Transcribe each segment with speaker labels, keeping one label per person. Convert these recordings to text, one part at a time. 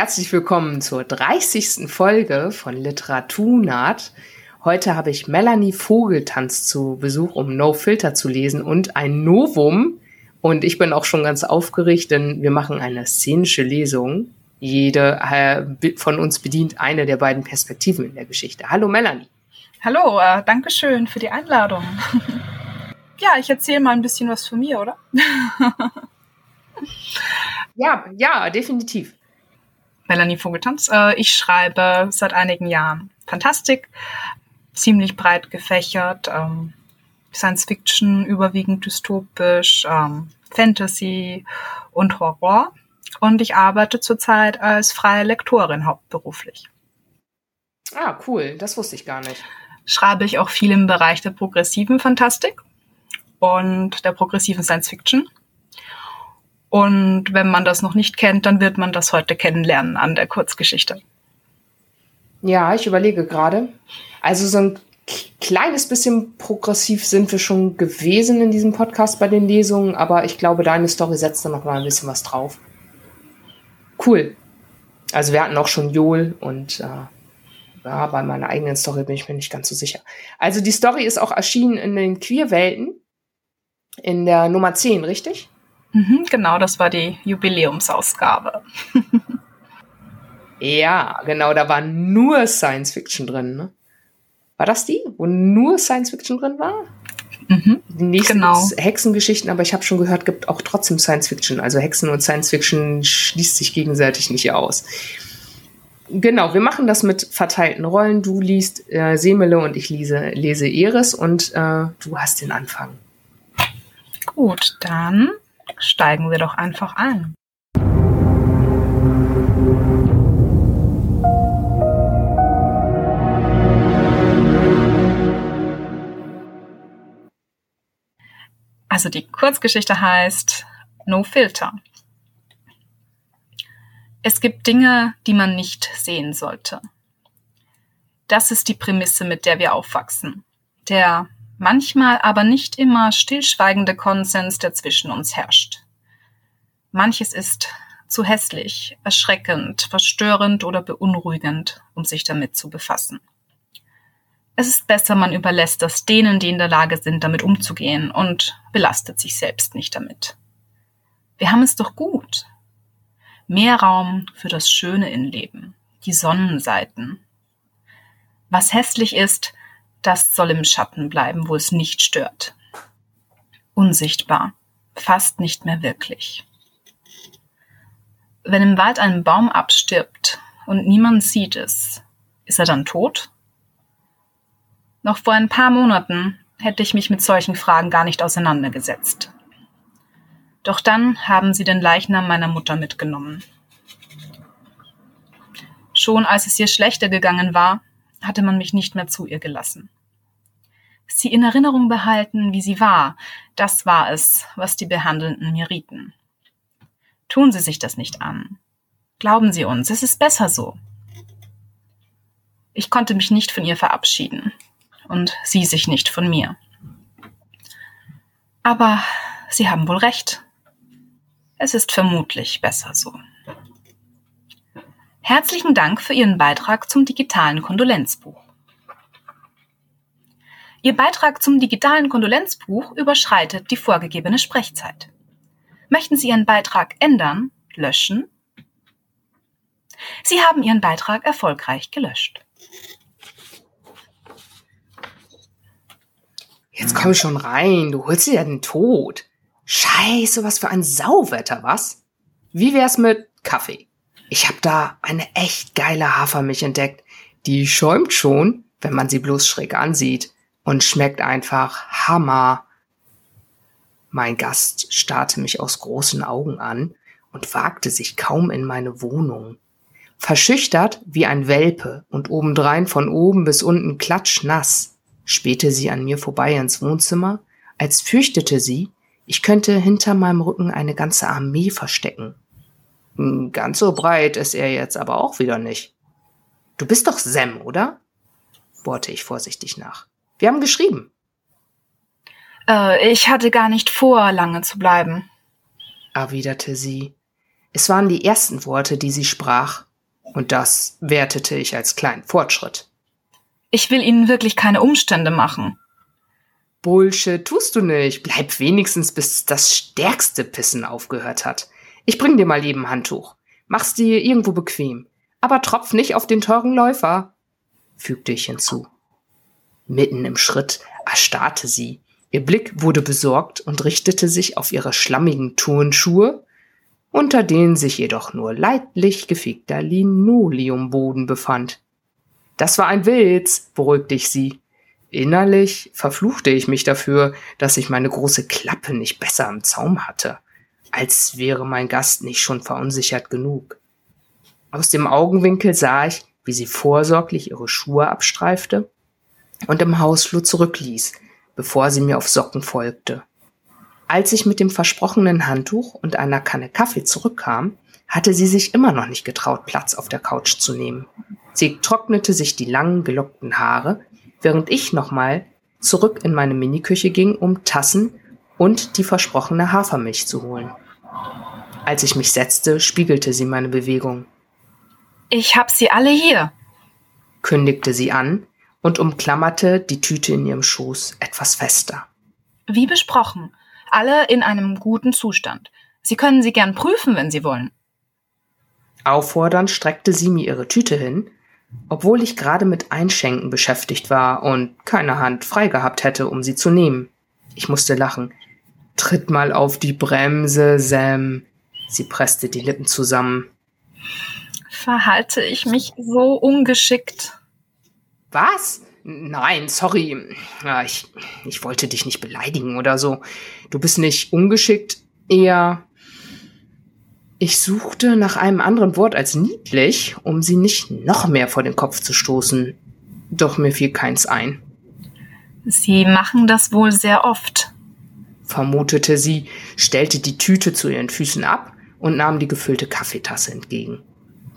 Speaker 1: Herzlich willkommen zur 30. Folge von Literatunat. Heute habe ich Melanie Vogeltanz zu Besuch, um No Filter zu lesen und ein Novum. Und ich bin auch schon ganz aufgeregt, denn wir machen eine szenische Lesung. Jede äh, von uns bedient eine der beiden Perspektiven in der Geschichte. Hallo Melanie.
Speaker 2: Hallo, äh, danke schön für die Einladung. ja, ich erzähle mal ein bisschen was von mir, oder?
Speaker 1: ja, ja, definitiv.
Speaker 2: Melanie Vogeltanz. Äh, ich schreibe seit einigen Jahren Fantastik, ziemlich breit gefächert, ähm, Science Fiction, überwiegend dystopisch, ähm, Fantasy und Horror. Und ich arbeite zurzeit als freie Lektorin hauptberuflich.
Speaker 1: Ah, cool. Das wusste ich gar nicht.
Speaker 2: Schreibe ich auch viel im Bereich der progressiven Fantastik und der progressiven Science Fiction. Und wenn man das noch nicht kennt, dann wird man das heute kennenlernen an der Kurzgeschichte.
Speaker 1: Ja, ich überlege gerade. Also so ein kleines bisschen progressiv sind wir schon gewesen in diesem Podcast bei den Lesungen, aber ich glaube, deine Story setzt da noch mal ein bisschen was drauf. Cool. Also wir hatten auch schon Joel und äh, ja, bei meiner eigenen Story bin ich mir nicht ganz so sicher. Also die Story ist auch erschienen in den Queerwelten in der Nummer 10, richtig?
Speaker 2: Mhm, genau, das war die Jubiläumsausgabe.
Speaker 1: ja, genau, da war nur Science Fiction drin. Ne? War das die, wo nur Science Fiction drin war? Mhm, die nächsten genau. Hexengeschichten, aber ich habe schon gehört, gibt auch trotzdem Science Fiction. Also Hexen und Science Fiction schließt sich gegenseitig nicht aus. Genau, wir machen das mit verteilten Rollen. Du liest äh, Semele und ich lese, lese Eris und äh, du hast den Anfang.
Speaker 2: Gut, dann steigen wir doch einfach ein. Also die Kurzgeschichte heißt No Filter. Es gibt Dinge, die man nicht sehen sollte. Das ist die Prämisse, mit der wir aufwachsen. Der manchmal aber nicht immer stillschweigende Konsens, der zwischen uns herrscht. Manches ist zu hässlich, erschreckend, verstörend oder beunruhigend, um sich damit zu befassen. Es ist besser, man überlässt das denen, die in der Lage sind, damit umzugehen und belastet sich selbst nicht damit. Wir haben es doch gut. Mehr Raum für das Schöne im Leben, die Sonnenseiten. Was hässlich ist, das soll im Schatten bleiben, wo es nicht stört. Unsichtbar, fast nicht mehr wirklich. Wenn im Wald ein Baum abstirbt und niemand sieht es, ist er dann tot? Noch vor ein paar Monaten hätte ich mich mit solchen Fragen gar nicht auseinandergesetzt. Doch dann haben sie den Leichnam meiner Mutter mitgenommen. Schon als es ihr schlechter gegangen war, hatte man mich nicht mehr zu ihr gelassen. Sie in Erinnerung behalten, wie sie war, das war es, was die Behandelnden mir rieten. Tun Sie sich das nicht an. Glauben Sie uns, es ist besser so. Ich konnte mich nicht von ihr verabschieden und sie sich nicht von mir. Aber Sie haben wohl recht. Es ist vermutlich besser so. Herzlichen Dank für Ihren Beitrag zum digitalen Kondolenzbuch. Ihr Beitrag zum digitalen Kondolenzbuch überschreitet die vorgegebene Sprechzeit. Möchten Sie Ihren Beitrag ändern, löschen? Sie haben Ihren Beitrag erfolgreich gelöscht.
Speaker 1: Jetzt komm schon rein, du holst dir ja den Tod. Scheiße, was für ein Sauwetter, was? Wie wär's mit Kaffee? Ich hab da eine echt geile Hafermilch entdeckt. Die schäumt schon, wenn man sie bloß schräg ansieht und schmeckt einfach Hammer. Mein Gast starrte mich aus großen Augen an und wagte sich kaum in meine Wohnung. Verschüchtert wie ein Welpe und obendrein von oben bis unten klatschnass, spähte sie an mir vorbei ins Wohnzimmer, als fürchtete sie, ich könnte hinter meinem Rücken eine ganze Armee verstecken. Hm, ganz so breit ist er jetzt aber auch wieder nicht. Du bist doch Sam, oder? bohrte ich vorsichtig nach. Wir haben geschrieben.
Speaker 2: Äh, ich hatte gar nicht vor, lange zu bleiben,
Speaker 1: erwiderte sie. Es waren die ersten Worte, die sie sprach, Und das wertete ich als kleinen Fortschritt.
Speaker 2: Ich will Ihnen wirklich keine Umstände machen.
Speaker 1: Bullshit, tust du nicht. Bleib wenigstens, bis das stärkste Pissen aufgehört hat. Ich bring dir mal eben Handtuch. Mach's dir irgendwo bequem. Aber tropf nicht auf den teuren Läufer, fügte ich hinzu. Mitten im Schritt erstarrte sie. Ihr Blick wurde besorgt und richtete sich auf ihre schlammigen Turnschuhe, unter denen sich jedoch nur leidlich gefegter Linoleumboden befand. Das war ein Witz, beruhigte ich sie. Innerlich verfluchte ich mich dafür, dass ich meine große Klappe nicht besser im Zaum hatte, als wäre mein Gast nicht schon verunsichert genug. Aus dem Augenwinkel sah ich, wie sie vorsorglich ihre Schuhe abstreifte und im Hausflur zurückließ, bevor sie mir auf Socken folgte. Als ich mit dem versprochenen Handtuch und einer Kanne Kaffee zurückkam, hatte sie sich immer noch nicht getraut, Platz auf der Couch zu nehmen. Sie trocknete sich die langen, gelockten Haare, während ich nochmal zurück in meine Miniküche ging, um Tassen und die versprochene Hafermilch zu holen. Als ich mich setzte, spiegelte sie meine Bewegung.
Speaker 2: Ich hab sie alle hier,
Speaker 1: kündigte sie an und umklammerte die Tüte in ihrem Schoß etwas fester.
Speaker 2: Wie besprochen, alle in einem guten Zustand. Sie können sie gern prüfen, wenn Sie wollen.
Speaker 1: Auffordernd streckte sie mir ihre Tüte hin, obwohl ich gerade mit Einschenken beschäftigt war und keine Hand frei gehabt hätte, um sie zu nehmen. Ich musste lachen. Tritt mal auf die Bremse, Sam. Sie presste die Lippen zusammen.
Speaker 2: Verhalte ich mich so ungeschickt?
Speaker 1: Was? Nein, sorry. Ich, ich wollte dich nicht beleidigen oder so. Du bist nicht ungeschickt, eher. Ich suchte nach einem anderen Wort als niedlich, um sie nicht noch mehr vor den Kopf zu stoßen. Doch mir fiel keins ein.
Speaker 2: Sie machen das wohl sehr oft,
Speaker 1: vermutete sie, stellte die Tüte zu ihren Füßen ab und nahm die gefüllte Kaffeetasse entgegen.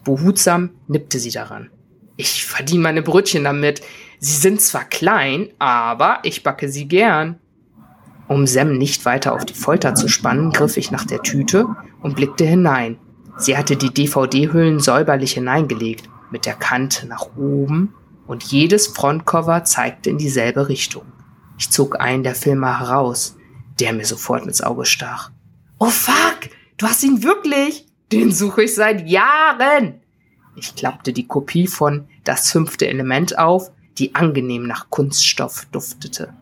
Speaker 1: Behutsam nippte sie daran. Ich verdiene meine Brötchen damit. Sie sind zwar klein, aber ich backe sie gern. Um Sam nicht weiter auf die Folter zu spannen, griff ich nach der Tüte und blickte hinein. Sie hatte die DVD-Hüllen säuberlich hineingelegt, mit der Kante nach oben, und jedes Frontcover zeigte in dieselbe Richtung. Ich zog einen der Filme heraus, der mir sofort ins Auge stach. Oh fuck, du hast ihn wirklich? Den suche ich seit Jahren. Ich klappte die Kopie von Das fünfte Element auf, die angenehm nach Kunststoff duftete.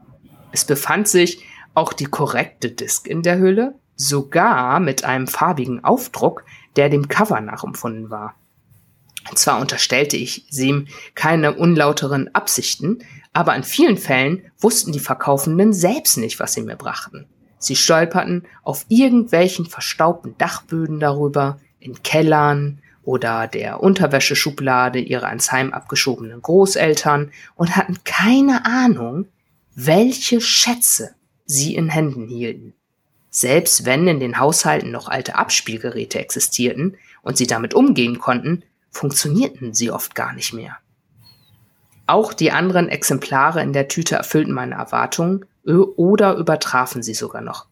Speaker 1: Es befand sich auch die korrekte Disk in der Hülle, sogar mit einem farbigen Aufdruck, der dem Cover nachempfunden war. Zwar unterstellte ich Sem keine unlauteren Absichten, aber in vielen Fällen wussten die Verkaufenden selbst nicht, was sie mir brachten. Sie stolperten auf irgendwelchen verstaubten Dachböden darüber, in Kellern oder der Unterwäscheschublade ihrer ans Heim abgeschobenen Großeltern und hatten keine Ahnung, welche Schätze sie in Händen hielten. Selbst wenn in den Haushalten noch alte Abspielgeräte existierten und sie damit umgehen konnten, funktionierten sie oft gar nicht mehr. Auch die anderen Exemplare in der Tüte erfüllten meine Erwartungen oder übertrafen sie sogar noch.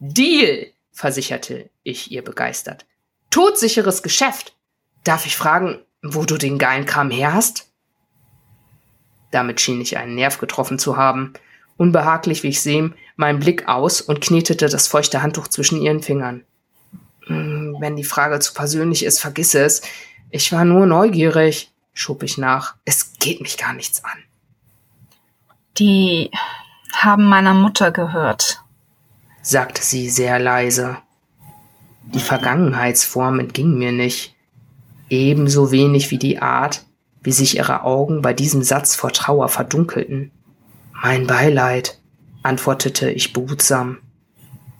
Speaker 1: Deal, versicherte ich ihr begeistert. Todsicheres Geschäft. Darf ich fragen, wo du den geilen Kram her hast? Damit schien ich einen Nerv getroffen zu haben. Unbehaglich, wie ich sehe, meinen Blick aus und knetete das feuchte Handtuch zwischen ihren Fingern. Hm, wenn die Frage zu persönlich ist, vergiss es. Ich war nur neugierig, schob ich nach. Es geht mich gar nichts an.
Speaker 2: Die haben meiner Mutter gehört,
Speaker 1: sagte sie sehr leise. Die Vergangenheitsform entging mir nicht, ebenso wenig wie die Art, wie sich ihre Augen bei diesem Satz vor Trauer verdunkelten. Mein Beileid, antwortete ich behutsam.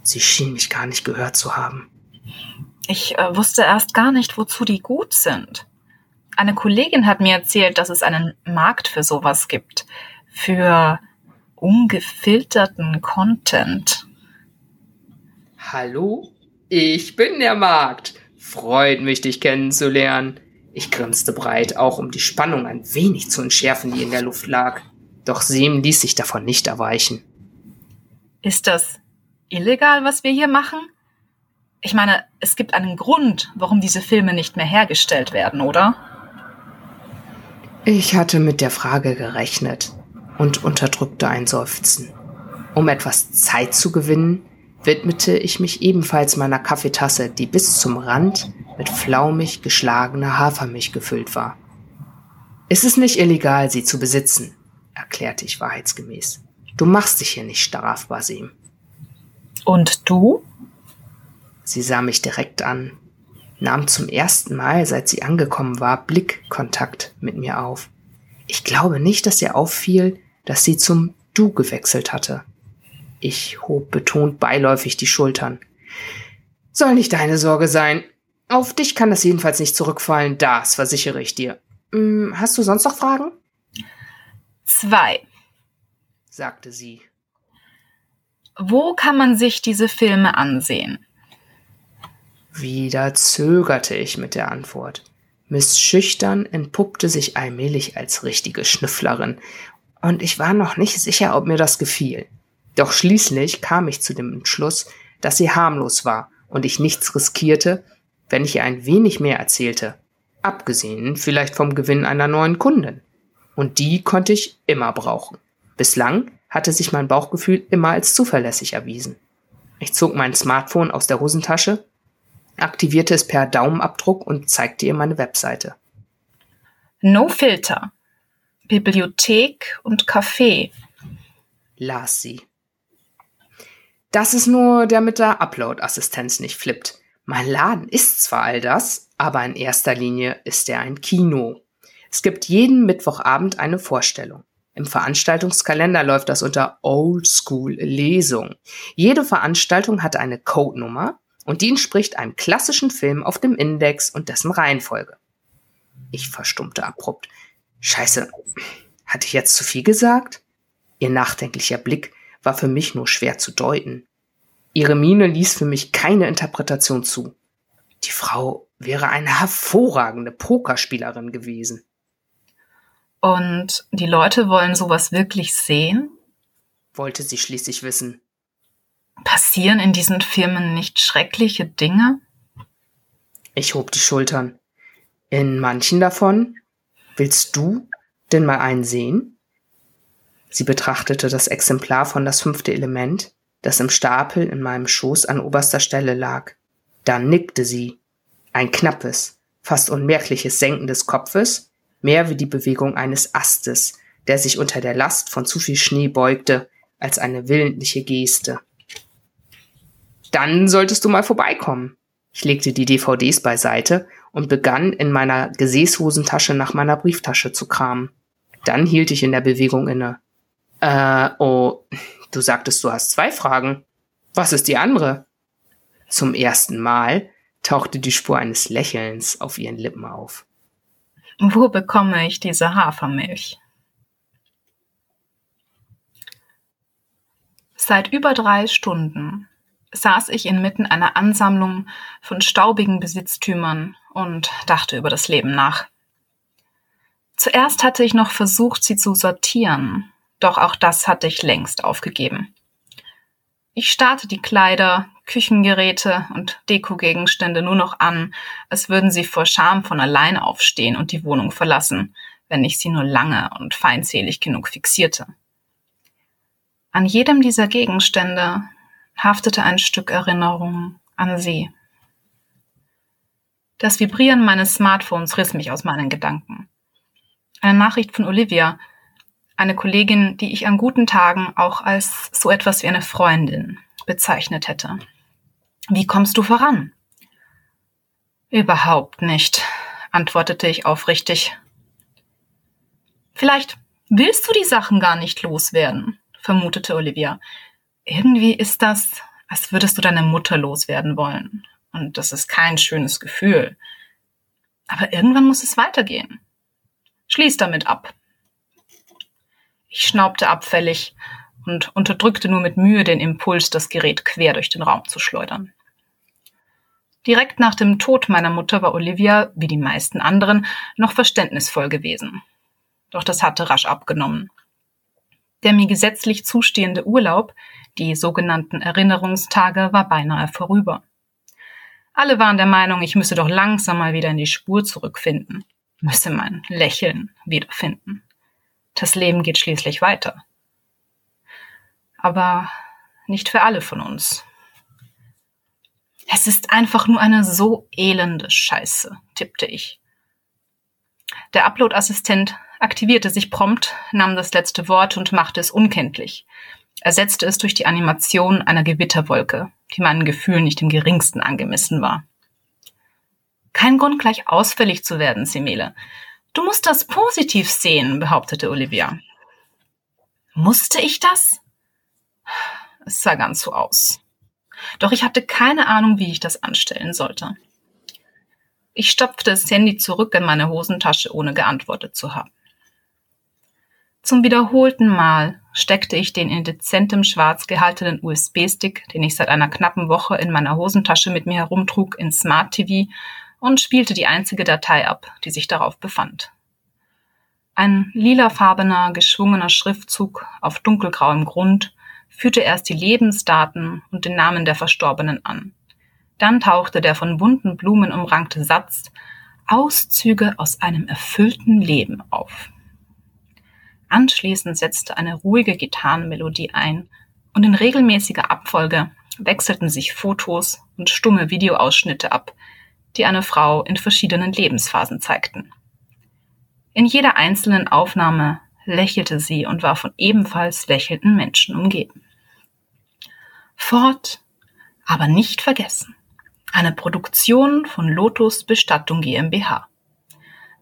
Speaker 1: Sie schien mich gar nicht gehört zu haben.
Speaker 2: Ich äh, wusste erst gar nicht, wozu die gut sind. Eine Kollegin hat mir erzählt, dass es einen Markt für sowas gibt. Für ungefilterten Content.
Speaker 1: Hallo? Ich bin der Markt. Freut mich, dich kennenzulernen. Ich grinste breit, auch um die Spannung ein wenig zu entschärfen, die in der Luft lag. Doch Sem ließ sich davon nicht erweichen.
Speaker 2: Ist das illegal, was wir hier machen? Ich meine, es gibt einen Grund, warum diese Filme nicht mehr hergestellt werden, oder?
Speaker 1: Ich hatte mit der Frage gerechnet und unterdrückte ein Seufzen. Um etwas Zeit zu gewinnen, widmete ich mich ebenfalls meiner Kaffeetasse, die bis zum Rand mit flaumig geschlagener Hafermilch gefüllt war. Es ist nicht illegal, sie zu besitzen, erklärte ich wahrheitsgemäß. Du machst dich hier nicht strafbar, Basim.
Speaker 2: Und du?
Speaker 1: Sie sah mich direkt an, nahm zum ersten Mal, seit sie angekommen war, Blickkontakt mit mir auf. Ich glaube nicht, dass ihr auffiel, dass sie zum Du gewechselt hatte. Ich hob betont beiläufig die Schultern. Soll nicht deine Sorge sein. Auf dich kann das jedenfalls nicht zurückfallen, das versichere ich dir. Hm, hast du sonst noch Fragen?
Speaker 2: Zwei,
Speaker 1: sagte sie.
Speaker 2: Wo kann man sich diese Filme ansehen?
Speaker 1: Wieder zögerte ich mit der Antwort. Miss Schüchtern entpuppte sich allmählich als richtige Schnüfflerin, und ich war noch nicht sicher, ob mir das gefiel. Doch schließlich kam ich zu dem Entschluss, dass sie harmlos war und ich nichts riskierte, wenn ich ihr ein wenig mehr erzählte, abgesehen vielleicht vom Gewinn einer neuen Kundin. Und die konnte ich immer brauchen. Bislang hatte sich mein Bauchgefühl immer als zuverlässig erwiesen. Ich zog mein Smartphone aus der Hosentasche, aktivierte es per Daumenabdruck und zeigte ihr meine Webseite.
Speaker 2: No Filter. Bibliothek und Café.
Speaker 1: las sie. Das ist nur, der mit der Upload-Assistenz nicht flippt. Mein Laden ist zwar all das, aber in erster Linie ist er ein Kino. Es gibt jeden Mittwochabend eine Vorstellung. Im Veranstaltungskalender läuft das unter Old School Lesung. Jede Veranstaltung hat eine Codenummer und die entspricht einem klassischen Film auf dem Index und dessen Reihenfolge. Ich verstummte abrupt. Scheiße, hatte ich jetzt zu viel gesagt? Ihr nachdenklicher Blick war für mich nur schwer zu deuten. Ihre Miene ließ für mich keine Interpretation zu. Die Frau wäre eine hervorragende Pokerspielerin gewesen.
Speaker 2: Und die Leute wollen sowas wirklich sehen?
Speaker 1: wollte sie schließlich wissen.
Speaker 2: Passieren in diesen Firmen nicht schreckliche Dinge?
Speaker 1: Ich hob die Schultern. In manchen davon? Willst du denn mal einen sehen? Sie betrachtete das Exemplar von das fünfte Element, das im Stapel in meinem Schoß an oberster Stelle lag. Dann nickte sie. Ein knappes, fast unmerkliches Senken des Kopfes, mehr wie die Bewegung eines Astes, der sich unter der Last von zu viel Schnee beugte, als eine willentliche Geste. Dann solltest du mal vorbeikommen. Ich legte die DVDs beiseite und begann in meiner Gesäßhosentasche nach meiner Brieftasche zu kramen. Dann hielt ich in der Bewegung inne. Äh, oh, du sagtest, du hast zwei Fragen. Was ist die andere? Zum ersten Mal tauchte die Spur eines Lächelns auf ihren Lippen auf.
Speaker 2: Wo bekomme ich diese Hafermilch? Seit über drei Stunden saß ich inmitten einer Ansammlung von staubigen Besitztümern und dachte über das Leben nach. Zuerst hatte ich noch versucht, sie zu sortieren, doch auch das hatte ich längst aufgegeben. Ich starrte die Kleider, Küchengeräte und Dekogegenstände nur noch an, als würden sie vor Scham von allein aufstehen und die Wohnung verlassen, wenn ich sie nur lange und feindselig genug fixierte. An jedem dieser Gegenstände haftete ein Stück Erinnerung an sie. Das Vibrieren meines Smartphones riss mich aus meinen Gedanken. Eine Nachricht von Olivia, eine Kollegin, die ich an guten Tagen auch als so etwas wie eine Freundin bezeichnet hätte. Wie kommst du voran? Überhaupt nicht, antwortete ich aufrichtig. Vielleicht willst du die Sachen gar nicht loswerden, vermutete Olivia. Irgendwie ist das, als würdest du deine Mutter loswerden wollen. Und das ist kein schönes Gefühl. Aber irgendwann muss es weitergehen. Schließ damit ab. Ich schnaubte abfällig und unterdrückte nur mit Mühe den Impuls, das Gerät quer durch den Raum zu schleudern. Direkt nach dem Tod meiner Mutter war Olivia, wie die meisten anderen, noch verständnisvoll gewesen. Doch das hatte rasch abgenommen. Der mir gesetzlich zustehende Urlaub, die sogenannten Erinnerungstage, war beinahe vorüber. Alle waren der Meinung, ich müsse doch langsam mal wieder in die Spur zurückfinden. müsse mein Lächeln wiederfinden. Das Leben geht schließlich weiter. Aber nicht für alle von uns. Es ist einfach nur eine so elende Scheiße, tippte ich. Der Upload-Assistent aktivierte sich prompt, nahm das letzte Wort und machte es unkenntlich. Ersetzte es durch die Animation einer Gewitterwolke, die meinen Gefühlen nicht im geringsten angemessen war. Kein Grund, gleich ausfällig zu werden, Simele. Du musst das positiv sehen, behauptete Olivia. Musste ich das? Es sah ganz so aus. Doch ich hatte keine Ahnung, wie ich das anstellen sollte. Ich stopfte das Handy zurück in meine Hosentasche, ohne geantwortet zu haben. Zum wiederholten Mal steckte ich den in dezentem Schwarz gehaltenen USB-Stick, den ich seit einer knappen Woche in meiner Hosentasche mit mir herumtrug, in Smart TV und spielte die einzige Datei ab, die sich darauf befand. Ein lilafarbener, geschwungener Schriftzug auf dunkelgrauem Grund führte erst die Lebensdaten und den Namen der Verstorbenen an. Dann tauchte der von bunten Blumen umrankte Satz Auszüge aus einem erfüllten Leben auf. Anschließend setzte eine ruhige Gitarrenmelodie ein und in regelmäßiger Abfolge wechselten sich Fotos und stumme Videoausschnitte ab, die eine Frau in verschiedenen Lebensphasen zeigten. In jeder einzelnen Aufnahme lächelte sie und war von ebenfalls lächelnden Menschen umgeben. Fort, aber nicht vergessen. Eine Produktion von Lotus Bestattung GmbH.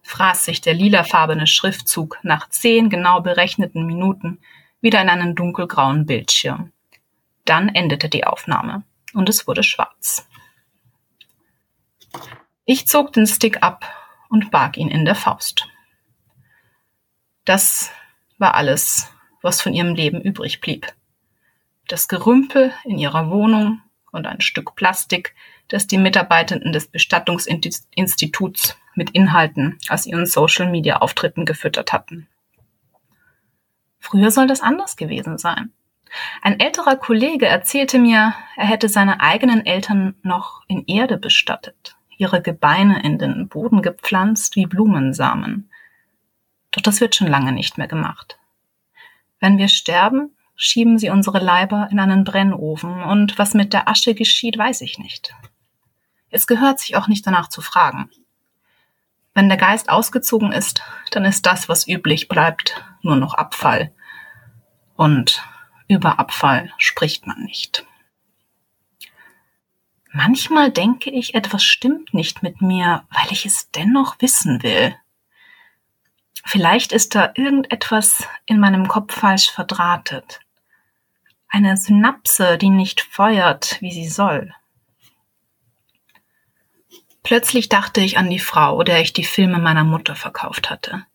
Speaker 2: Fraß sich der lilafarbene Schriftzug nach zehn genau berechneten Minuten wieder in einen dunkelgrauen Bildschirm. Dann endete die Aufnahme und es wurde schwarz. Ich zog den Stick ab und barg ihn in der Faust. Das war alles, was von ihrem Leben übrig blieb. Das Gerümpel in ihrer Wohnung und ein Stück Plastik, das die Mitarbeitenden des Bestattungsinstituts mit Inhalten aus ihren Social-Media-Auftritten gefüttert hatten. Früher soll das anders gewesen sein. Ein älterer Kollege erzählte mir, er hätte seine eigenen Eltern noch in Erde bestattet, ihre Gebeine in den Boden gepflanzt wie Blumensamen. Doch das wird schon lange nicht mehr gemacht. Wenn wir sterben, schieben sie unsere Leiber in einen Brennofen, und was mit der Asche geschieht, weiß ich nicht. Es gehört sich auch nicht danach zu fragen. Wenn der Geist ausgezogen ist, dann ist das, was üblich bleibt, nur noch Abfall. Und über Abfall spricht man nicht. Manchmal denke ich, etwas stimmt nicht mit mir, weil ich es dennoch wissen will. Vielleicht ist da irgendetwas in meinem Kopf falsch verdrahtet. Eine Synapse, die nicht feuert, wie sie soll. Plötzlich dachte ich an die Frau, der ich die Filme meiner Mutter verkauft hatte.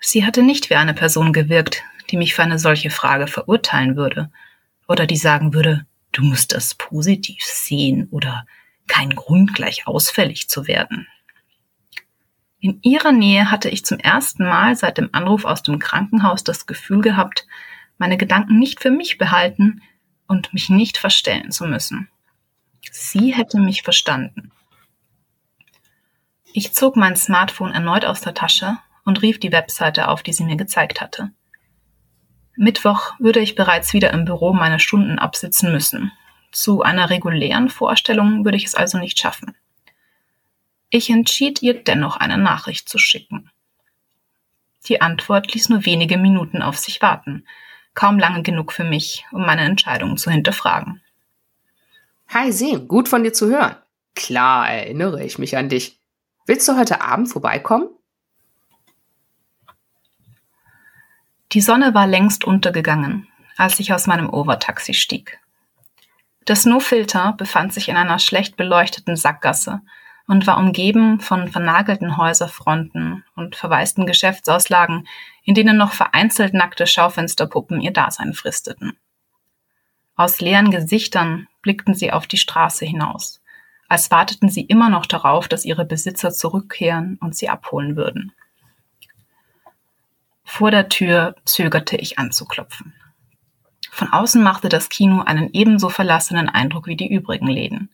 Speaker 2: Sie hatte nicht wie eine Person gewirkt, die mich für eine solche Frage verurteilen würde oder die sagen würde, du musst das positiv sehen oder kein Grund gleich ausfällig zu werden. In ihrer Nähe hatte ich zum ersten Mal seit dem Anruf aus dem Krankenhaus das Gefühl gehabt, meine Gedanken nicht für mich behalten und mich nicht verstellen zu müssen. Sie hätte mich verstanden. Ich zog mein Smartphone erneut aus der Tasche und rief die Webseite auf, die sie mir gezeigt hatte. Mittwoch würde ich bereits wieder im Büro meine Stunden absitzen müssen. Zu einer regulären Vorstellung würde ich es also nicht schaffen. Ich entschied ihr dennoch eine Nachricht zu schicken. Die Antwort ließ nur wenige Minuten auf sich warten, kaum lange genug für mich, um meine Entscheidung zu hinterfragen.
Speaker 1: Hi Sim, gut von dir zu hören. Klar erinnere ich mich an dich. Willst du heute Abend vorbeikommen?
Speaker 2: Die Sonne war längst untergegangen, als ich aus meinem Overtaxi stieg. Das No-Filter befand sich in einer schlecht beleuchteten Sackgasse und war umgeben von vernagelten Häuserfronten und verwaisten Geschäftsauslagen, in denen noch vereinzelt nackte Schaufensterpuppen ihr Dasein fristeten. Aus leeren Gesichtern blickten sie auf die Straße hinaus als warteten sie immer noch darauf, dass ihre Besitzer zurückkehren und sie abholen würden. Vor der Tür zögerte ich anzuklopfen. Von außen machte das Kino einen ebenso verlassenen Eindruck wie die übrigen Läden.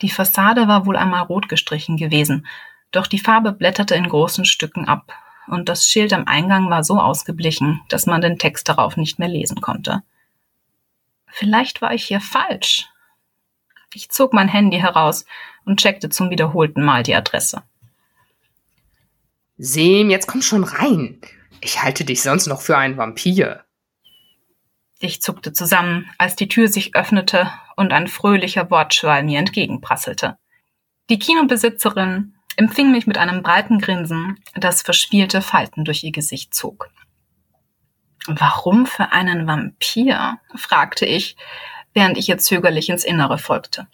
Speaker 2: Die Fassade war wohl einmal rot gestrichen gewesen, Doch die Farbe blätterte in großen Stücken ab, und das Schild am Eingang war so ausgeblichen, dass man den Text darauf nicht mehr lesen konnte. Vielleicht war ich hier falsch. Ich zog mein Handy heraus und checkte zum wiederholten Mal die Adresse.
Speaker 1: Sem, jetzt komm schon rein. Ich halte dich sonst noch für einen Vampir.
Speaker 2: Ich zuckte zusammen, als die Tür sich öffnete und ein fröhlicher Wortschwall mir entgegenprasselte. Die Kinobesitzerin empfing mich mit einem breiten Grinsen, das verspielte Falten durch ihr Gesicht zog. Warum für einen Vampir? fragte ich, während ich ihr zögerlich ins Innere folgte.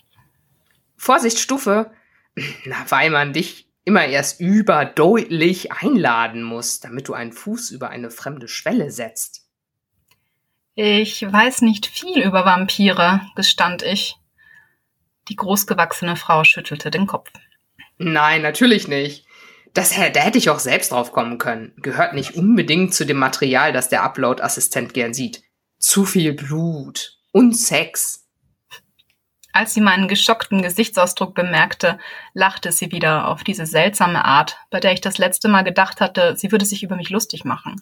Speaker 1: Vorsicht, Stufe. Na, weil man dich immer erst überdeutlich einladen muss, damit du einen Fuß über eine fremde Schwelle setzt.
Speaker 2: Ich weiß nicht viel über Vampire, gestand ich. Die großgewachsene Frau schüttelte den Kopf.
Speaker 1: Nein, natürlich nicht. Das, da hätte ich auch selbst drauf kommen können. Gehört nicht unbedingt zu dem Material, das der Upload-Assistent gern sieht. Zu viel Blut und Sex.
Speaker 2: Als sie meinen geschockten Gesichtsausdruck bemerkte, lachte sie wieder auf diese seltsame Art, bei der ich das letzte Mal gedacht hatte, sie würde sich über mich lustig machen.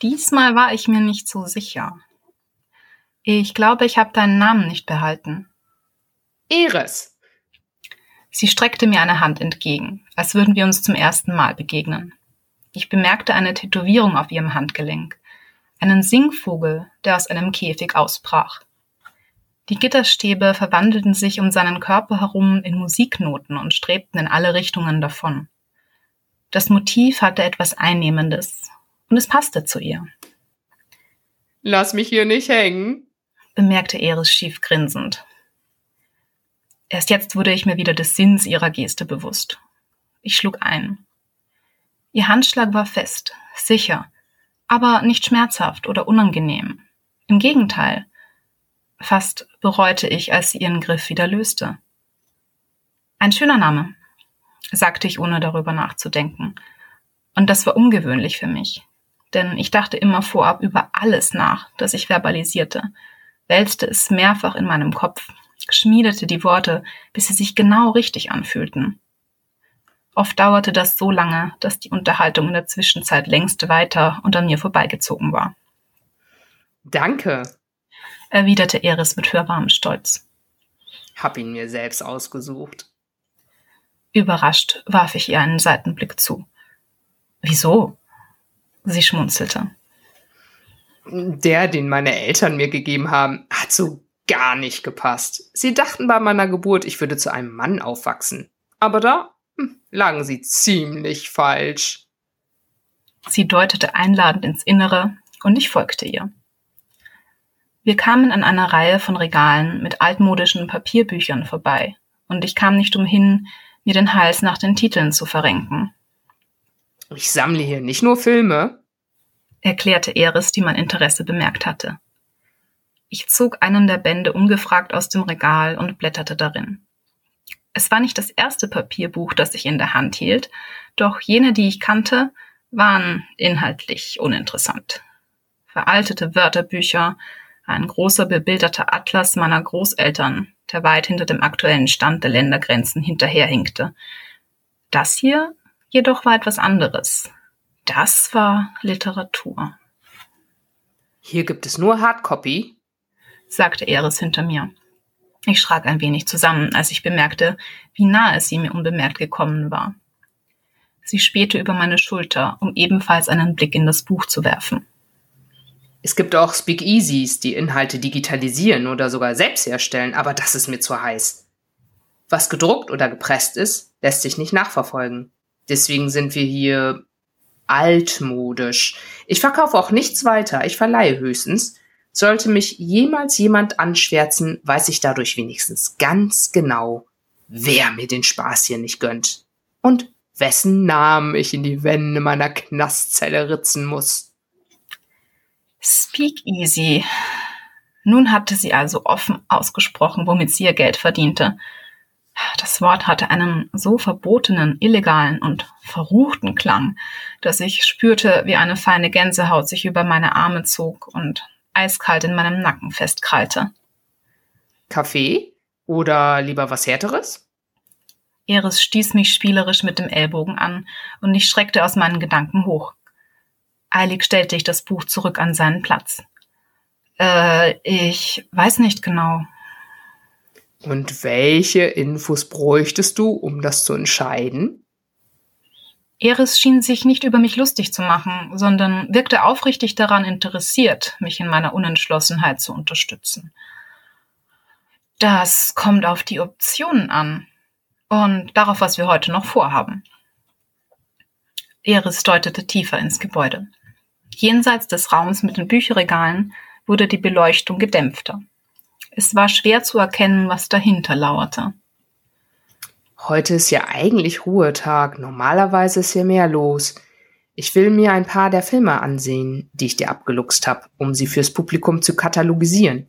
Speaker 2: Diesmal war ich mir nicht so sicher. Ich glaube, ich habe deinen Namen nicht behalten.
Speaker 1: Eres.
Speaker 2: Sie streckte mir eine Hand entgegen, als würden wir uns zum ersten Mal begegnen. Ich bemerkte eine Tätowierung auf ihrem Handgelenk, einen Singvogel, der aus einem Käfig ausbrach. Die Gitterstäbe verwandelten sich um seinen Körper herum in Musiknoten und strebten in alle Richtungen davon. Das Motiv hatte etwas Einnehmendes, und es passte zu ihr.
Speaker 1: Lass mich hier nicht hängen,
Speaker 2: bemerkte Eris schief grinsend. Erst jetzt wurde ich mir wieder des Sinns ihrer Geste bewusst. Ich schlug ein. Ihr Handschlag war fest, sicher, aber nicht schmerzhaft oder unangenehm. Im Gegenteil. Fast bereute ich, als sie ihren Griff wieder löste. Ein schöner Name, sagte ich, ohne darüber nachzudenken. Und das war ungewöhnlich für mich denn ich dachte immer vorab über alles nach, das ich verbalisierte, wälzte es mehrfach in meinem Kopf, schmiedete die Worte, bis sie sich genau richtig anfühlten. Oft dauerte das so lange, dass die Unterhaltung in der Zwischenzeit längst weiter und an mir vorbeigezogen war.
Speaker 1: Danke,
Speaker 2: erwiderte Eris mit hörbarem Stolz.
Speaker 1: Hab ihn mir selbst ausgesucht.
Speaker 2: Überrascht warf ich ihr einen Seitenblick zu. Wieso? Sie schmunzelte.
Speaker 1: Der, den meine Eltern mir gegeben haben, hat so gar nicht gepasst. Sie dachten bei meiner Geburt, ich würde zu einem Mann aufwachsen. Aber da lagen sie ziemlich falsch.
Speaker 2: Sie deutete einladend ins Innere und ich folgte ihr. Wir kamen an einer Reihe von Regalen mit altmodischen Papierbüchern vorbei, und ich kam nicht umhin, mir den Hals nach den Titeln zu verrenken.
Speaker 1: Ich sammle hier nicht nur Filme,
Speaker 2: erklärte Eris, die mein Interesse bemerkt hatte. Ich zog einen der Bände ungefragt aus dem Regal und blätterte darin. Es war nicht das erste Papierbuch, das ich in der Hand hielt, doch jene, die ich kannte, waren inhaltlich uninteressant. Veraltete Wörterbücher, ein großer bebilderter Atlas meiner Großeltern, der weit hinter dem aktuellen Stand der Ländergrenzen hinterherhinkte. Das hier jedoch war etwas anderes. Das war Literatur.
Speaker 1: Hier gibt es nur Hardcopy,
Speaker 2: sagte Eris hinter mir. Ich schrak ein wenig zusammen, als ich bemerkte, wie nahe sie mir unbemerkt gekommen war. Sie spähte über meine Schulter, um ebenfalls einen Blick in das Buch zu werfen.
Speaker 1: Es gibt auch Speakeasies, die Inhalte digitalisieren oder sogar selbst herstellen, aber das ist mir zu heiß. Was gedruckt oder gepresst ist, lässt sich nicht nachverfolgen. Deswegen sind wir hier altmodisch. Ich verkaufe auch nichts weiter, ich verleihe höchstens. Sollte mich jemals jemand anschwärzen, weiß ich dadurch wenigstens ganz genau, wer mir den Spaß hier nicht gönnt und wessen Namen ich in die Wände meiner Knastzelle ritzen muss.
Speaker 2: Speak easy. Nun hatte sie also offen ausgesprochen, womit sie ihr Geld verdiente. Das Wort hatte einen so verbotenen, illegalen und verruchten Klang, dass ich spürte, wie eine feine Gänsehaut sich über meine Arme zog und eiskalt in meinem Nacken festkrallte.
Speaker 1: Kaffee? Oder lieber was Härteres?
Speaker 2: Eris stieß mich spielerisch mit dem Ellbogen an und ich schreckte aus meinen Gedanken hoch. Eilig stellte ich das Buch zurück an seinen Platz. Äh, ich weiß nicht genau.
Speaker 1: Und welche Infos bräuchtest du, um das zu entscheiden?
Speaker 2: Eris schien sich nicht über mich lustig zu machen, sondern wirkte aufrichtig daran interessiert, mich in meiner Unentschlossenheit zu unterstützen. Das kommt auf die Optionen an und darauf, was wir heute noch vorhaben. Eris deutete tiefer ins Gebäude. Jenseits des Raums mit den Bücherregalen wurde die Beleuchtung gedämpfter. Es war schwer zu erkennen, was dahinter lauerte.
Speaker 1: Heute ist ja eigentlich Ruhetag. Normalerweise ist hier mehr los. Ich will mir ein paar der Filme ansehen, die ich dir abgeluchst habe, um sie fürs Publikum zu katalogisieren.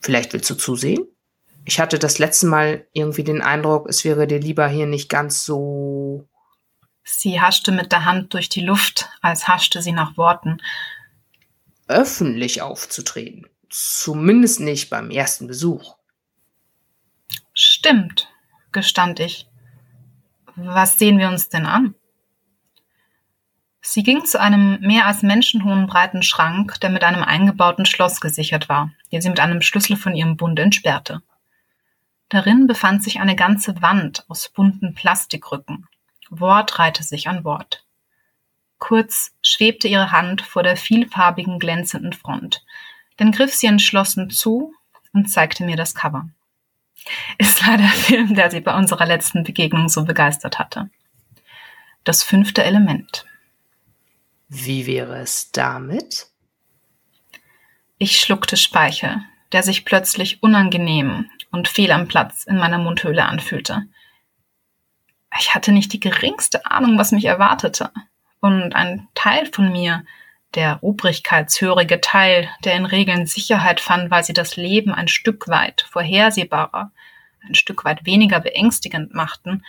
Speaker 1: Vielleicht willst du zusehen? Ich hatte das letzte Mal irgendwie den Eindruck, es wäre dir lieber hier nicht ganz so.
Speaker 2: Sie haschte mit der Hand durch die Luft, als haschte sie nach Worten.
Speaker 1: Öffentlich aufzutreten. Zumindest nicht beim ersten Besuch.
Speaker 2: Stimmt, gestand ich. Was sehen wir uns denn an? Sie ging zu einem mehr als menschenhohen breiten Schrank, der mit einem eingebauten Schloss gesichert war, den sie mit einem Schlüssel von ihrem Bund entsperrte. Darin befand sich eine ganze Wand aus bunten Plastikrücken. Wort reihte sich an Wort. Kurz schwebte ihre Hand vor der vielfarbigen glänzenden Front. Dann griff sie entschlossen zu und zeigte mir das Cover. Es war der Film, der sie bei unserer letzten Begegnung so begeistert hatte. Das fünfte Element.
Speaker 1: Wie wäre es damit?
Speaker 2: Ich schluckte Speichel, der sich plötzlich unangenehm und fehl am Platz in meiner Mundhöhle anfühlte. Ich hatte nicht die geringste Ahnung, was mich erwartete. Und ein Teil von mir, der obrigkeitshörige Teil, der in Regeln Sicherheit fand, weil sie das Leben ein Stück weit vorhersehbarer, ein Stück weit weniger beängstigend machten,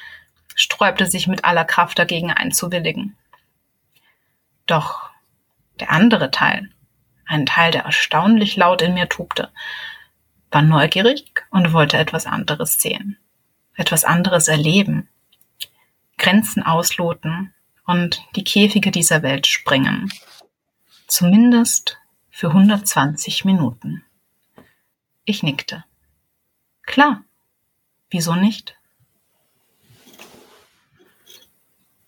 Speaker 2: sträubte sich mit aller Kraft dagegen einzuwilligen. Doch der andere Teil, ein Teil, der erstaunlich laut in mir tobte, war neugierig und wollte etwas anderes sehen, etwas anderes erleben, Grenzen ausloten und die Käfige dieser Welt springen. Zumindest für 120 Minuten. Ich nickte. Klar. Wieso nicht?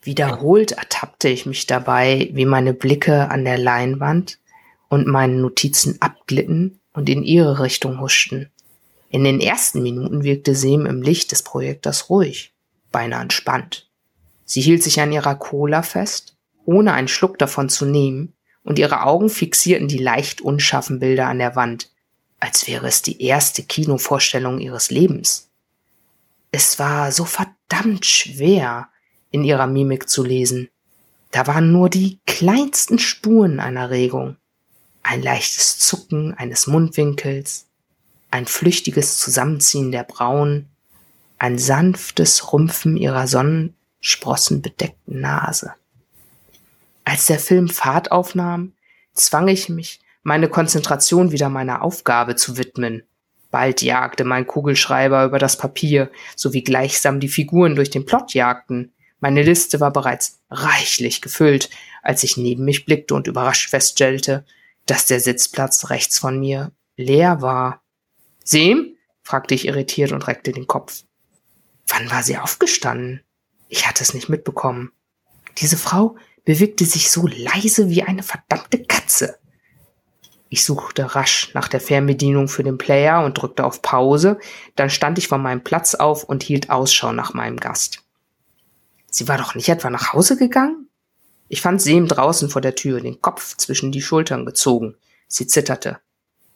Speaker 1: Wiederholt ertappte ich mich dabei, wie meine Blicke an der Leinwand und meinen Notizen abglitten und in ihre Richtung huschten. In den ersten Minuten wirkte Sem im Licht des Projektors ruhig, beinahe entspannt. Sie hielt sich an ihrer Cola fest, ohne einen Schluck davon zu nehmen, und ihre Augen fixierten die leicht unscharfen Bilder an der Wand, als wäre es die erste Kinovorstellung ihres Lebens. Es war so verdammt schwer, in ihrer Mimik zu lesen. Da waren nur die kleinsten Spuren einer Regung. Ein leichtes Zucken eines Mundwinkels, ein flüchtiges Zusammenziehen der Brauen, ein sanftes Rumpfen ihrer sonnensprossenbedeckten Nase. Als der Film Fahrt aufnahm, zwang ich mich, meine Konzentration wieder meiner Aufgabe zu widmen. Bald jagte mein Kugelschreiber über das Papier, so wie gleichsam die Figuren durch den Plot jagten. Meine Liste war bereits reichlich gefüllt, als ich neben mich blickte und überrascht feststellte, dass der Sitzplatz rechts von mir leer war. Sem? fragte ich irritiert und reckte den Kopf. Wann war sie aufgestanden? Ich hatte es nicht mitbekommen. Diese Frau bewegte sich so leise wie eine verdammte Katze. Ich suchte rasch nach der Fernbedienung für den Player und drückte auf Pause, dann stand ich von meinem Platz auf und hielt Ausschau nach meinem Gast. Sie war doch nicht etwa nach Hause gegangen? Ich fand Sem draußen vor der Tür, den Kopf zwischen die Schultern gezogen. Sie zitterte.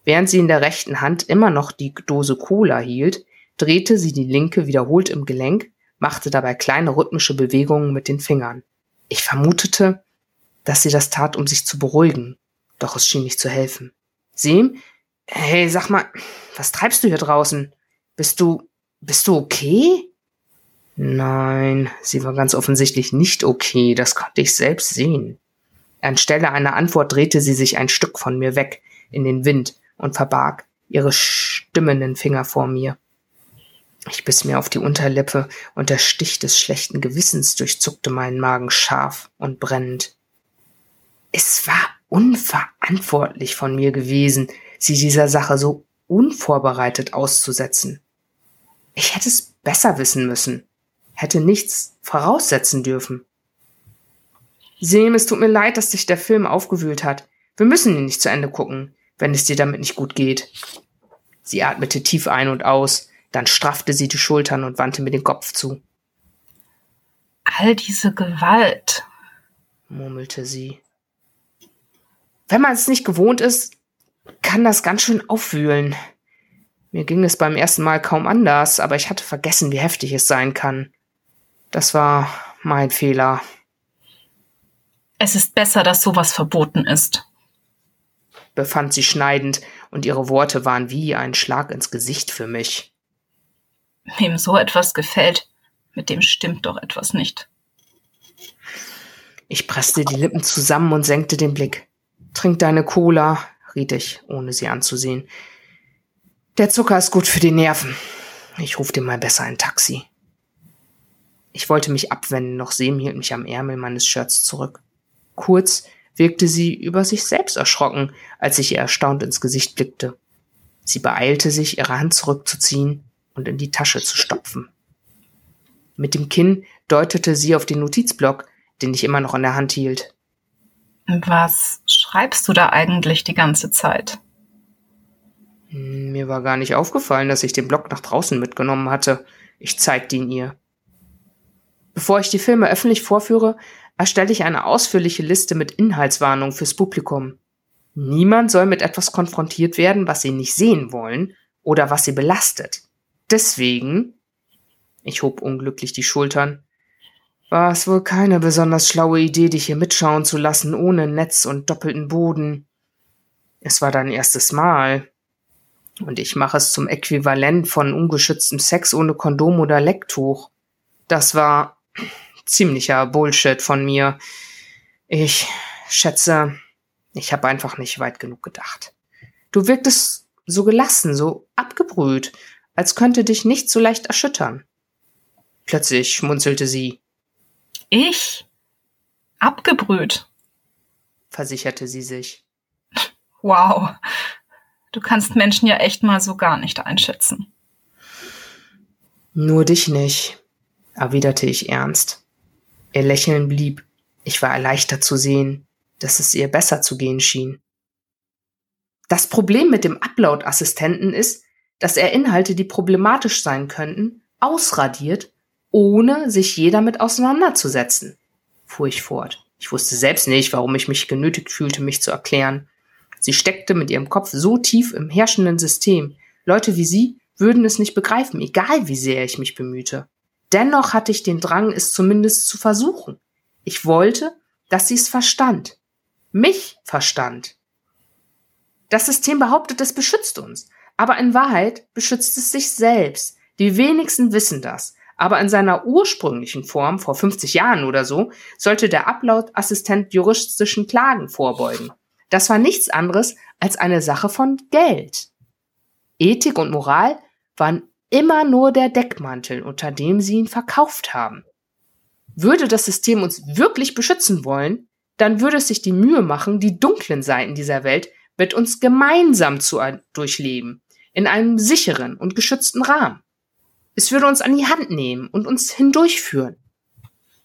Speaker 1: Während sie in der rechten Hand immer noch die Dose Cola hielt, drehte sie die linke wiederholt im Gelenk, machte dabei kleine rhythmische Bewegungen mit den Fingern. Ich vermutete, dass sie das tat, um sich zu beruhigen, doch es schien nicht zu helfen. Sem, hey, sag mal, was treibst du hier draußen? Bist du, bist du okay? Nein, sie war ganz offensichtlich nicht okay, das konnte ich selbst sehen. Anstelle einer Antwort drehte sie sich ein Stück von mir weg, in den Wind, und verbarg ihre stimmenden Finger vor mir. Ich biss mir auf die Unterlippe und der Stich des schlechten Gewissens durchzuckte meinen Magen scharf und brennend. Es war unverantwortlich von mir gewesen, sie dieser Sache so unvorbereitet auszusetzen. Ich hätte es besser wissen müssen, hätte nichts voraussetzen dürfen. Sem, es tut mir leid, dass dich der Film aufgewühlt hat. Wir müssen ihn nicht zu Ende gucken, wenn es dir damit nicht gut geht. Sie atmete tief ein und aus, dann straffte sie die Schultern und wandte mir den Kopf zu.
Speaker 2: All diese Gewalt,
Speaker 1: murmelte sie. Wenn man es nicht gewohnt ist, kann das ganz schön aufwühlen. Mir ging es beim ersten Mal kaum anders, aber ich hatte vergessen, wie heftig es sein kann. Das war mein Fehler.
Speaker 2: Es ist besser, dass sowas verboten ist,
Speaker 1: befand sie schneidend, und ihre Worte waren wie ein Schlag ins Gesicht für mich.
Speaker 2: Wem so etwas gefällt, mit dem stimmt doch etwas nicht.
Speaker 1: Ich presste die Lippen zusammen und senkte den Blick. Trink deine Cola, riet ich, ohne sie anzusehen. Der Zucker ist gut für die Nerven. Ich ruf dir mal besser ein Taxi. Ich wollte mich abwenden, doch Sem hielt mich am Ärmel meines Shirts zurück. Kurz wirkte sie über sich selbst erschrocken, als ich ihr erstaunt ins Gesicht blickte. Sie beeilte sich, ihre Hand zurückzuziehen und in die Tasche zu stopfen. Mit dem Kinn deutete sie auf den Notizblock, den ich immer noch in der Hand hielt.
Speaker 2: Was schreibst du da eigentlich die ganze Zeit?
Speaker 1: Mir war gar nicht aufgefallen, dass ich den Block nach draußen mitgenommen hatte. Ich zeigte ihn ihr. Bevor ich die Filme öffentlich vorführe, erstelle ich eine ausführliche Liste mit Inhaltswarnungen fürs Publikum. Niemand soll mit etwas konfrontiert werden, was sie nicht sehen wollen oder was sie belastet. Deswegen, ich hob unglücklich die Schultern, war es wohl keine besonders schlaue Idee, dich hier mitschauen zu lassen, ohne Netz und doppelten Boden. Es war dein erstes Mal. Und ich mache es zum Äquivalent von ungeschütztem Sex ohne Kondom oder Lecktuch. Das war ziemlicher Bullshit von mir. Ich schätze, ich habe einfach nicht weit genug gedacht. Du wirktest so gelassen, so abgebrüht, als könnte dich nicht so leicht erschüttern. Plötzlich schmunzelte sie.
Speaker 2: Ich? Abgebrüht?
Speaker 1: versicherte sie sich.
Speaker 2: Wow. Du kannst Menschen ja echt mal so gar nicht einschätzen.
Speaker 1: Nur dich nicht, erwiderte ich ernst. Ihr Lächeln blieb. Ich war erleichtert zu sehen, dass es ihr besser zu gehen schien. Das Problem mit dem Upload-Assistenten ist, dass er Inhalte, die problematisch sein könnten, ausradiert, ohne sich je damit auseinanderzusetzen, fuhr ich fort. Ich wusste selbst nicht, warum ich mich genötigt fühlte, mich zu erklären. Sie steckte mit ihrem Kopf so tief im herrschenden System. Leute wie sie würden es nicht begreifen, egal wie sehr ich mich bemühte. Dennoch hatte ich den Drang, es zumindest zu versuchen. Ich wollte, dass sie es verstand. Mich verstand. Das System behauptet, es beschützt uns. Aber in Wahrheit beschützt es sich selbst. Die wenigsten wissen das. Aber in seiner ursprünglichen Form, vor 50 Jahren oder so, sollte der Upload-Assistent juristischen Klagen vorbeugen. Das war nichts anderes als eine Sache von Geld. Ethik und Moral waren immer nur der Deckmantel, unter dem sie ihn verkauft haben. Würde das System uns wirklich beschützen wollen, dann würde es sich die Mühe machen, die dunklen Seiten dieser Welt mit uns gemeinsam zu durchleben, in einem sicheren und geschützten Rahmen. Es würde uns an die Hand nehmen und uns hindurchführen.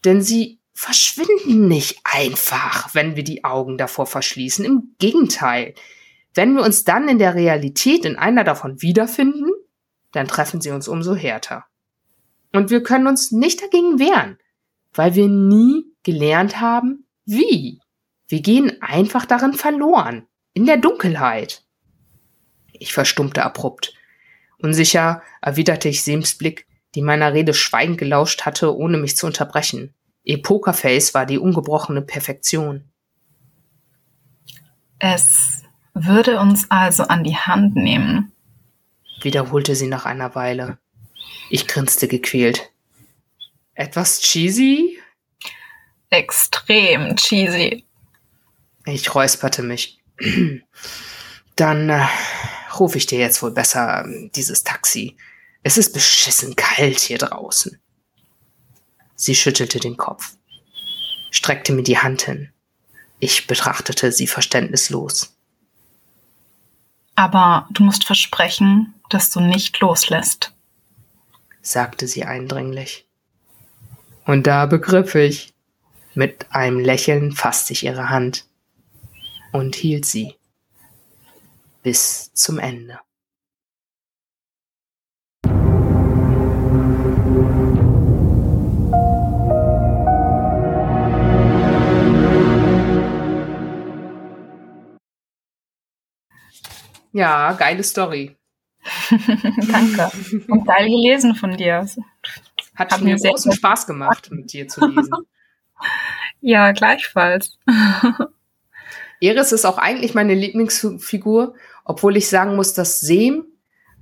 Speaker 1: Denn sie verschwinden nicht einfach, wenn wir die Augen davor verschließen. Im Gegenteil. Wenn wir uns dann in der Realität in einer davon wiederfinden, dann treffen sie uns umso härter. Und wir können uns nicht dagegen wehren, weil wir nie gelernt haben, wie. Wir gehen einfach darin verloren, in der Dunkelheit. Ich verstummte abrupt. Unsicher erwiderte ich Sems Blick, die meiner Rede schweigend gelauscht hatte, ohne mich zu unterbrechen. Ihr Pokerface war die ungebrochene Perfektion.
Speaker 2: Es würde uns also an die Hand nehmen,
Speaker 1: wiederholte sie nach einer Weile. Ich grinste gequält. Etwas cheesy?
Speaker 2: Extrem cheesy.
Speaker 1: Ich räusperte mich. Dann äh, rufe ich dir jetzt wohl besser ähm, dieses Taxi. Es ist beschissen kalt hier draußen. Sie schüttelte den Kopf, streckte mir die Hand hin. Ich betrachtete sie verständnislos.
Speaker 2: Aber du musst versprechen, dass du nicht loslässt,
Speaker 1: sagte sie eindringlich. Und da begriff ich. Mit einem Lächeln fasste ich ihre Hand und hielt sie bis zum Ende. Ja, geile Story.
Speaker 2: Danke. Und geil gelesen von dir.
Speaker 1: Hat, Hat mir großen Spaß gemacht, mit dir zu lesen.
Speaker 2: ja, gleichfalls.
Speaker 1: Eris ist auch eigentlich meine Lieblingsfigur, obwohl ich sagen muss, dass Seem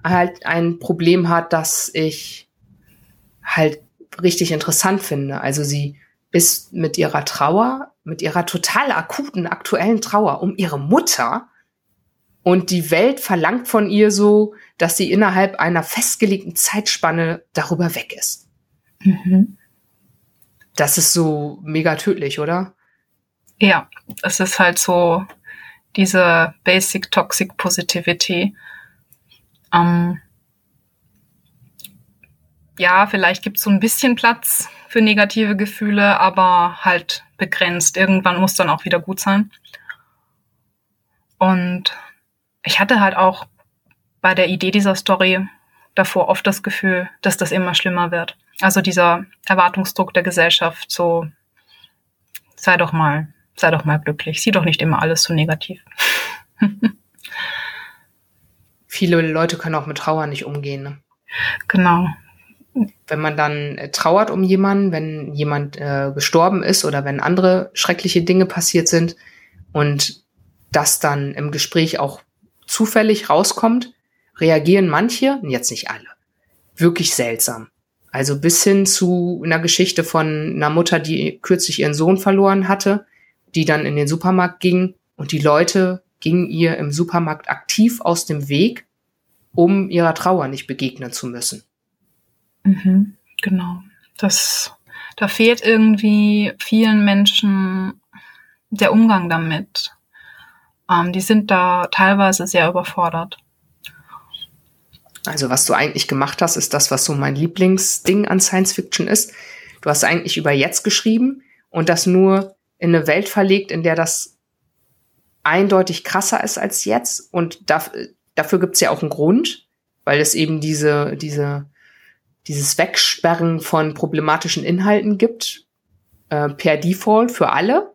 Speaker 1: halt ein Problem hat, das ich halt richtig interessant finde. Also sie ist mit ihrer Trauer, mit ihrer total akuten, aktuellen Trauer um ihre Mutter und die Welt verlangt von ihr so, dass sie innerhalb einer festgelegten Zeitspanne darüber weg ist. Mhm. Das ist so mega tödlich, oder?
Speaker 2: Ja, es ist halt so diese Basic Toxic Positivity. Ähm, ja, vielleicht gibt es so ein bisschen Platz für negative Gefühle, aber halt begrenzt. Irgendwann muss dann auch wieder gut sein. Und ich hatte halt auch bei der Idee dieser Story davor oft das Gefühl, dass das immer schlimmer wird. Also dieser Erwartungsdruck der Gesellschaft, so sei doch mal, sei doch mal glücklich, sieh doch nicht immer alles so negativ.
Speaker 1: Viele Leute können auch mit Trauer nicht umgehen. Ne?
Speaker 2: Genau.
Speaker 1: Wenn man dann äh, trauert um jemanden, wenn jemand äh, gestorben ist oder wenn andere schreckliche Dinge passiert sind und das dann im Gespräch auch zufällig rauskommt, reagieren manche, jetzt nicht alle, wirklich seltsam. Also bis hin zu einer Geschichte von einer Mutter, die kürzlich ihren Sohn verloren hatte, die dann in den Supermarkt ging und die Leute gingen ihr im Supermarkt aktiv aus dem Weg, um ihrer Trauer nicht begegnen zu müssen.
Speaker 2: Mhm, genau. Das, da fehlt irgendwie vielen Menschen der Umgang damit. Ähm, die sind da teilweise sehr überfordert.
Speaker 1: Also was du eigentlich gemacht hast, ist das, was so mein Lieblingsding an Science Fiction ist. Du hast eigentlich über jetzt geschrieben und das nur in eine Welt verlegt, in der das eindeutig krasser ist als jetzt. Und dafür, dafür gibt es ja auch einen Grund, weil es eben diese, diese, dieses Wegsperren von problematischen Inhalten gibt, äh, per Default für alle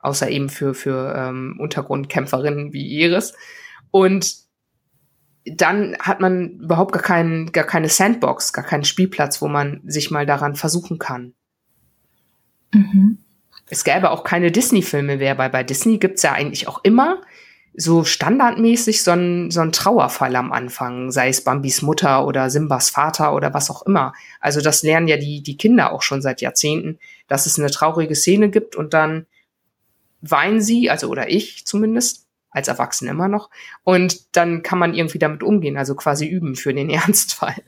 Speaker 1: außer eben für, für ähm, Untergrundkämpferinnen wie Iris. Und dann hat man überhaupt gar, keinen, gar keine Sandbox, gar keinen Spielplatz, wo man sich mal daran versuchen kann. Mhm. Es gäbe auch keine Disney-Filme mehr, weil bei Disney gibt's ja eigentlich auch immer so standardmäßig so ein, so ein Trauerfall am Anfang, sei es Bambis Mutter oder Simbas Vater oder was auch immer. Also das lernen ja die, die Kinder auch schon seit Jahrzehnten, dass es eine traurige Szene gibt und dann weinen sie, also oder ich zumindest, als Erwachsene immer noch. Und dann kann man irgendwie damit umgehen, also quasi üben für den Ernstfall.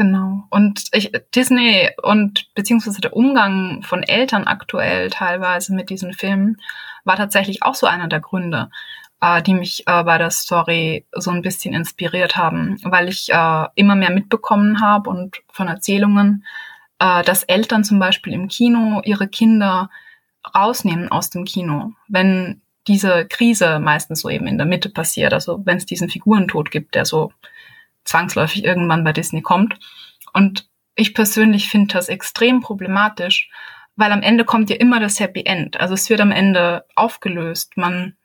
Speaker 2: Genau. Und ich, Disney und beziehungsweise der Umgang von Eltern aktuell teilweise mit diesen Filmen war tatsächlich auch so einer der Gründe, äh, die mich äh, bei der Story so ein bisschen inspiriert haben, weil ich äh, immer mehr mitbekommen habe und von Erzählungen, äh, dass Eltern zum Beispiel im Kino ihre Kinder rausnehmen aus dem Kino, wenn diese Krise meistens so eben in der Mitte passiert, also wenn es diesen Figurentod gibt, der so zwangsläufig irgendwann bei Disney kommt. Und ich persönlich finde das extrem problematisch, weil am Ende kommt ja immer das Happy End. Also es wird am Ende aufgelöst. Man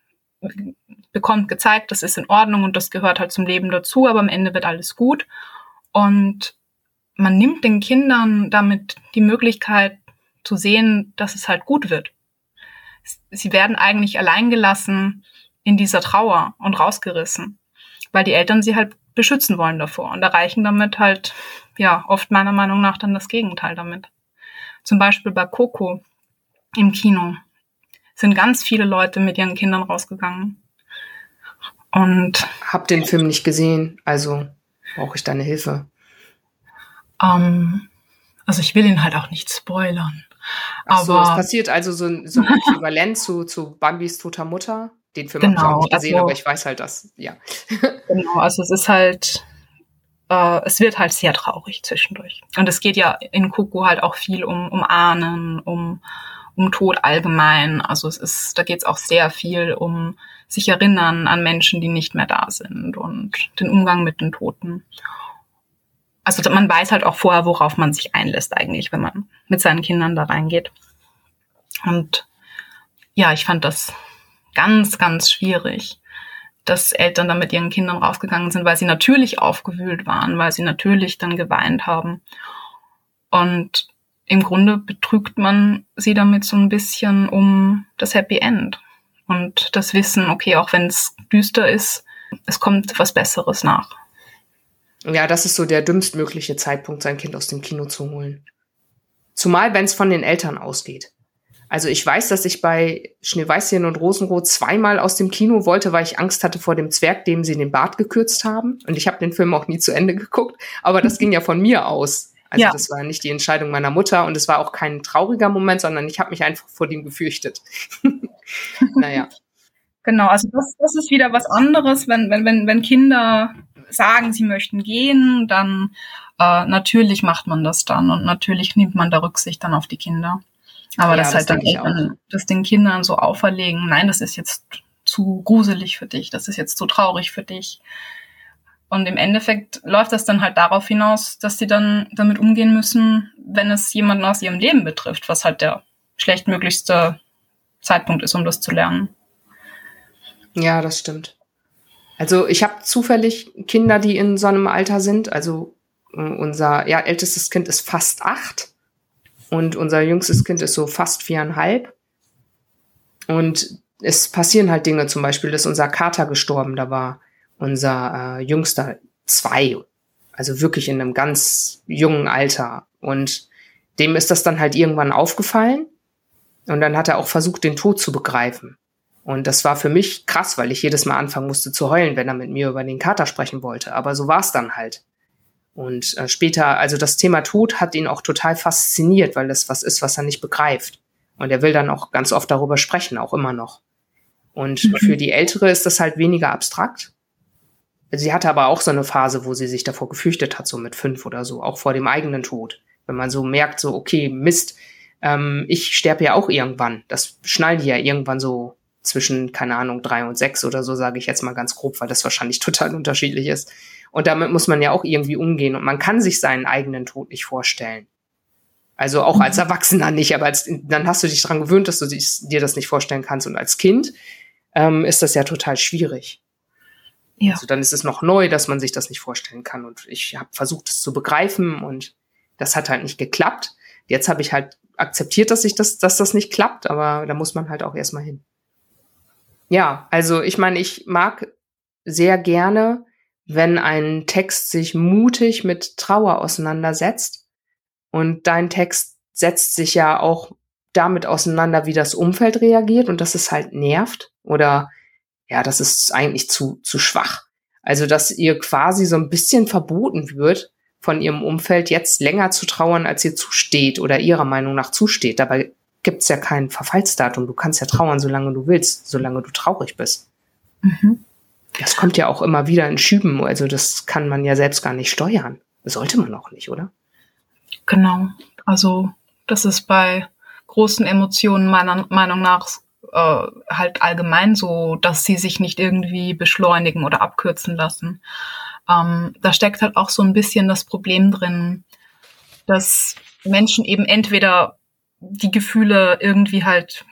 Speaker 2: bekommt gezeigt, das ist in Ordnung und das gehört halt zum Leben dazu, aber am Ende wird alles gut. Und man nimmt den Kindern damit die Möglichkeit, zu sehen, dass es halt gut wird. Sie werden eigentlich alleingelassen in dieser Trauer und rausgerissen, weil die Eltern sie halt beschützen wollen davor und erreichen damit halt, ja, oft meiner Meinung nach dann das Gegenteil damit. Zum Beispiel bei Coco im Kino sind ganz viele Leute mit ihren Kindern rausgegangen. Und
Speaker 1: hab den Film nicht gesehen, also brauche ich deine Hilfe.
Speaker 2: Ähm, also ich will ihn halt auch nicht spoilern.
Speaker 1: Ach so, es passiert also so, so ein Äquivalent zu, zu Bambis toter Mutter. Den Film
Speaker 2: genau,
Speaker 1: habe ich auch nicht gesehen,
Speaker 2: also,
Speaker 1: aber ich weiß halt, dass, ja.
Speaker 2: Genau, also es ist halt, äh, es wird halt sehr traurig zwischendurch. Und es geht ja in Coco halt auch viel um, um Ahnen, um, um Tod allgemein. Also es ist, da geht es auch sehr viel um sich erinnern an Menschen, die nicht mehr da sind und den Umgang mit den Toten. Also man weiß halt auch vorher, worauf man sich einlässt eigentlich, wenn man mit seinen Kindern da reingeht. Und ja, ich fand das ganz, ganz schwierig, dass Eltern dann mit ihren Kindern rausgegangen sind, weil sie natürlich aufgewühlt waren, weil sie natürlich dann geweint haben. Und im Grunde betrügt man sie damit so ein bisschen um das Happy End und das Wissen, okay, auch wenn es düster ist, es kommt was Besseres nach.
Speaker 1: Ja, das ist so der dümmstmögliche Zeitpunkt, sein Kind aus dem Kino zu holen. Zumal, wenn es von den Eltern ausgeht. Also ich weiß, dass ich bei Schneeweißchen und Rosenrot zweimal aus dem Kino wollte, weil ich Angst hatte vor dem Zwerg, dem sie den Bart gekürzt haben. Und ich habe den Film auch nie zu Ende geguckt. Aber das ging ja von mir aus. Also ja. das war nicht die Entscheidung meiner Mutter und es war auch kein trauriger Moment, sondern ich habe mich einfach vor dem gefürchtet. naja.
Speaker 2: Genau, also das, das ist wieder was anderes, wenn, wenn, wenn, wenn Kinder sagen, sie möchten gehen, dann äh, natürlich macht man das dann und natürlich nimmt man da Rücksicht dann auf die Kinder. Aber ja, das, das halt dann Eltern, das den Kindern so auferlegen, nein, das ist jetzt zu gruselig für dich, das ist jetzt zu traurig für dich. Und im Endeffekt läuft das dann halt darauf hinaus, dass sie dann damit umgehen müssen, wenn es jemanden aus ihrem Leben betrifft, was halt der schlechtmöglichste Zeitpunkt ist, um das zu lernen.
Speaker 1: Ja, das stimmt. Also ich habe zufällig Kinder, die in so einem Alter sind. Also äh, unser ja, ältestes Kind ist fast acht und unser jüngstes Kind ist so fast viereinhalb. Und es passieren halt Dinge, zum Beispiel, dass unser Kater gestorben da war, unser äh, jüngster zwei, also wirklich in einem ganz jungen Alter. Und dem ist das dann halt irgendwann aufgefallen. Und dann hat er auch versucht, den Tod zu begreifen. Und das war für mich krass, weil ich jedes Mal anfangen musste zu heulen, wenn er mit mir über den Kater sprechen wollte. Aber so war es dann halt. Und äh, später, also das Thema Tod hat ihn auch total fasziniert, weil das was ist, was er nicht begreift. Und er will dann auch ganz oft darüber sprechen, auch immer noch. Und mhm. für die Ältere ist das halt weniger abstrakt. Sie hatte aber auch so eine Phase, wo sie sich davor gefürchtet hat, so mit fünf oder so, auch vor dem eigenen Tod. Wenn man so merkt, so, okay, Mist, ähm, ich sterbe ja auch irgendwann. Das schnallen die ja irgendwann so zwischen, keine Ahnung, drei und sechs oder so, sage ich jetzt mal ganz grob, weil das wahrscheinlich total unterschiedlich ist. Und damit muss man ja auch irgendwie umgehen und man kann sich seinen eigenen Tod nicht vorstellen. Also auch als. Erwachsener nicht, aber als, dann hast du dich daran gewöhnt, dass du dir das nicht vorstellen kannst. Und als Kind ähm, ist das ja total schwierig. Ja. Also dann ist es noch neu, dass man sich das nicht vorstellen kann. Und ich habe versucht, es zu begreifen und das hat halt nicht geklappt. Jetzt habe ich halt akzeptiert, dass ich das, dass das nicht klappt, aber da muss man halt auch erstmal hin. Ja, also ich meine, ich mag sehr gerne wenn ein Text sich mutig mit Trauer auseinandersetzt. Und dein Text setzt sich ja auch damit auseinander, wie das Umfeld reagiert und dass es halt nervt oder ja, das ist eigentlich zu, zu schwach. Also, dass ihr quasi so ein bisschen verboten wird, von ihrem Umfeld jetzt länger zu trauern, als ihr zusteht oder ihrer Meinung nach zusteht. Dabei gibt's ja kein Verfallsdatum. Du kannst ja trauern, solange du willst, solange du traurig bist. Mhm. Das kommt ja auch immer wieder in Schüben, also das kann man ja selbst gar nicht steuern. sollte man auch nicht, oder?
Speaker 2: Genau. Also das ist bei großen Emotionen meiner Meinung nach äh, halt allgemein so, dass sie sich nicht irgendwie beschleunigen oder abkürzen lassen. Ähm, da steckt halt auch so ein bisschen das Problem drin, dass Menschen eben entweder die Gefühle irgendwie halt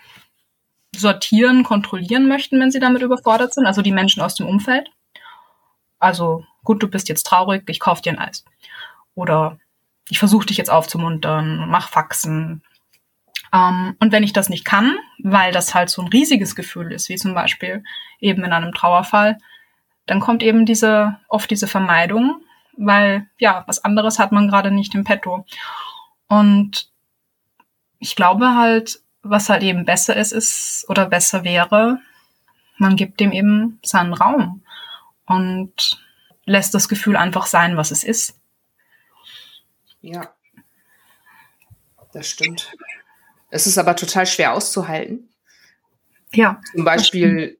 Speaker 2: sortieren, kontrollieren möchten, wenn sie damit überfordert sind, also die Menschen aus dem Umfeld. Also, gut, du bist jetzt traurig, ich kauf dir ein Eis. Oder ich versuche dich jetzt aufzumuntern, mach Faxen. Ähm, und wenn ich das nicht kann, weil das halt so ein riesiges Gefühl ist, wie zum Beispiel eben in einem Trauerfall, dann kommt eben diese, oft diese Vermeidung, weil ja, was anderes hat man gerade nicht im Petto. Und ich glaube halt, was halt eben besser ist, ist oder besser wäre, man gibt dem eben seinen Raum und lässt das Gefühl einfach sein, was es ist.
Speaker 1: Ja. Das stimmt. Es ist aber total schwer auszuhalten.
Speaker 2: Ja.
Speaker 1: Zum Beispiel,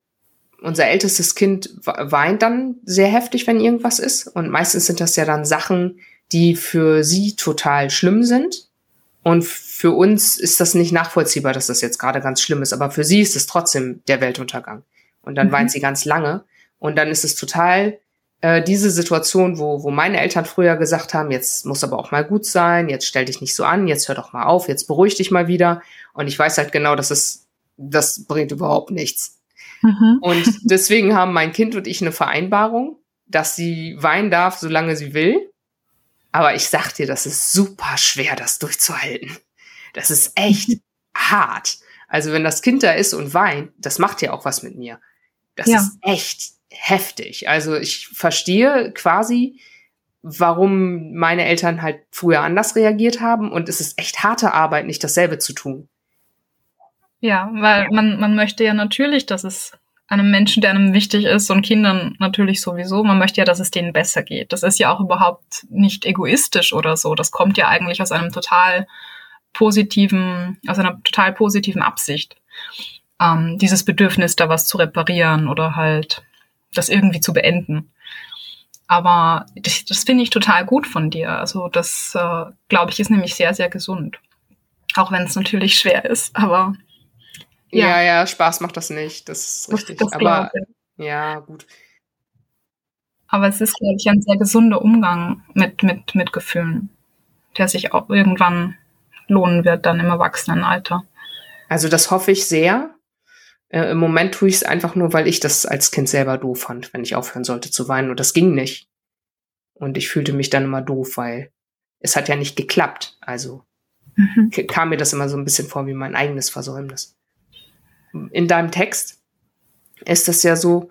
Speaker 1: unser ältestes Kind weint dann sehr heftig, wenn irgendwas ist. Und meistens sind das ja dann Sachen, die für sie total schlimm sind. Und für uns ist das nicht nachvollziehbar, dass das jetzt gerade ganz schlimm ist. Aber für sie ist es trotzdem der Weltuntergang. Und dann mhm. weint sie ganz lange. Und dann ist es total äh, diese Situation, wo, wo meine Eltern früher gesagt haben, jetzt muss aber auch mal gut sein, jetzt stell dich nicht so an, jetzt hör doch mal auf, jetzt beruhig dich mal wieder. Und ich weiß halt genau, dass es, das bringt überhaupt nichts. Mhm. Und deswegen haben mein Kind und ich eine Vereinbarung, dass sie weinen darf, solange sie will. Aber ich sag dir, das ist super schwer, das durchzuhalten. Das ist echt hart. Also wenn das Kind da ist und weint, das macht ja auch was mit mir. Das ja. ist echt heftig. Also ich verstehe quasi, warum meine Eltern halt früher anders reagiert haben und es ist echt harte Arbeit, nicht dasselbe zu tun.
Speaker 2: Ja, weil man, man möchte ja natürlich, dass es einem Menschen, der einem wichtig ist und Kindern natürlich sowieso, man möchte ja, dass es denen besser geht. Das ist ja auch überhaupt nicht egoistisch oder so. Das kommt ja eigentlich aus einem total positiven, aus einer total positiven Absicht. Ähm, dieses Bedürfnis, da was zu reparieren oder halt das irgendwie zu beenden. Aber das, das finde ich total gut von dir. Also das, äh, glaube ich, ist nämlich sehr, sehr gesund. Auch wenn es natürlich schwer ist, aber
Speaker 1: ja. ja, ja, Spaß macht das nicht. Das ist richtig. Das aber ja, gut.
Speaker 2: Aber es ist, glaube ich, ein sehr gesunder Umgang mit, mit, mit Gefühlen, der sich auch irgendwann lohnen wird, dann im Erwachsenenalter.
Speaker 1: Also das hoffe ich sehr. Äh, Im Moment tue ich es einfach nur, weil ich das als Kind selber doof fand, wenn ich aufhören sollte zu weinen. Und das ging nicht. Und ich fühlte mich dann immer doof, weil es hat ja nicht geklappt. Also mhm. kam mir das immer so ein bisschen vor wie mein eigenes Versäumnis. In deinem Text ist es ja so,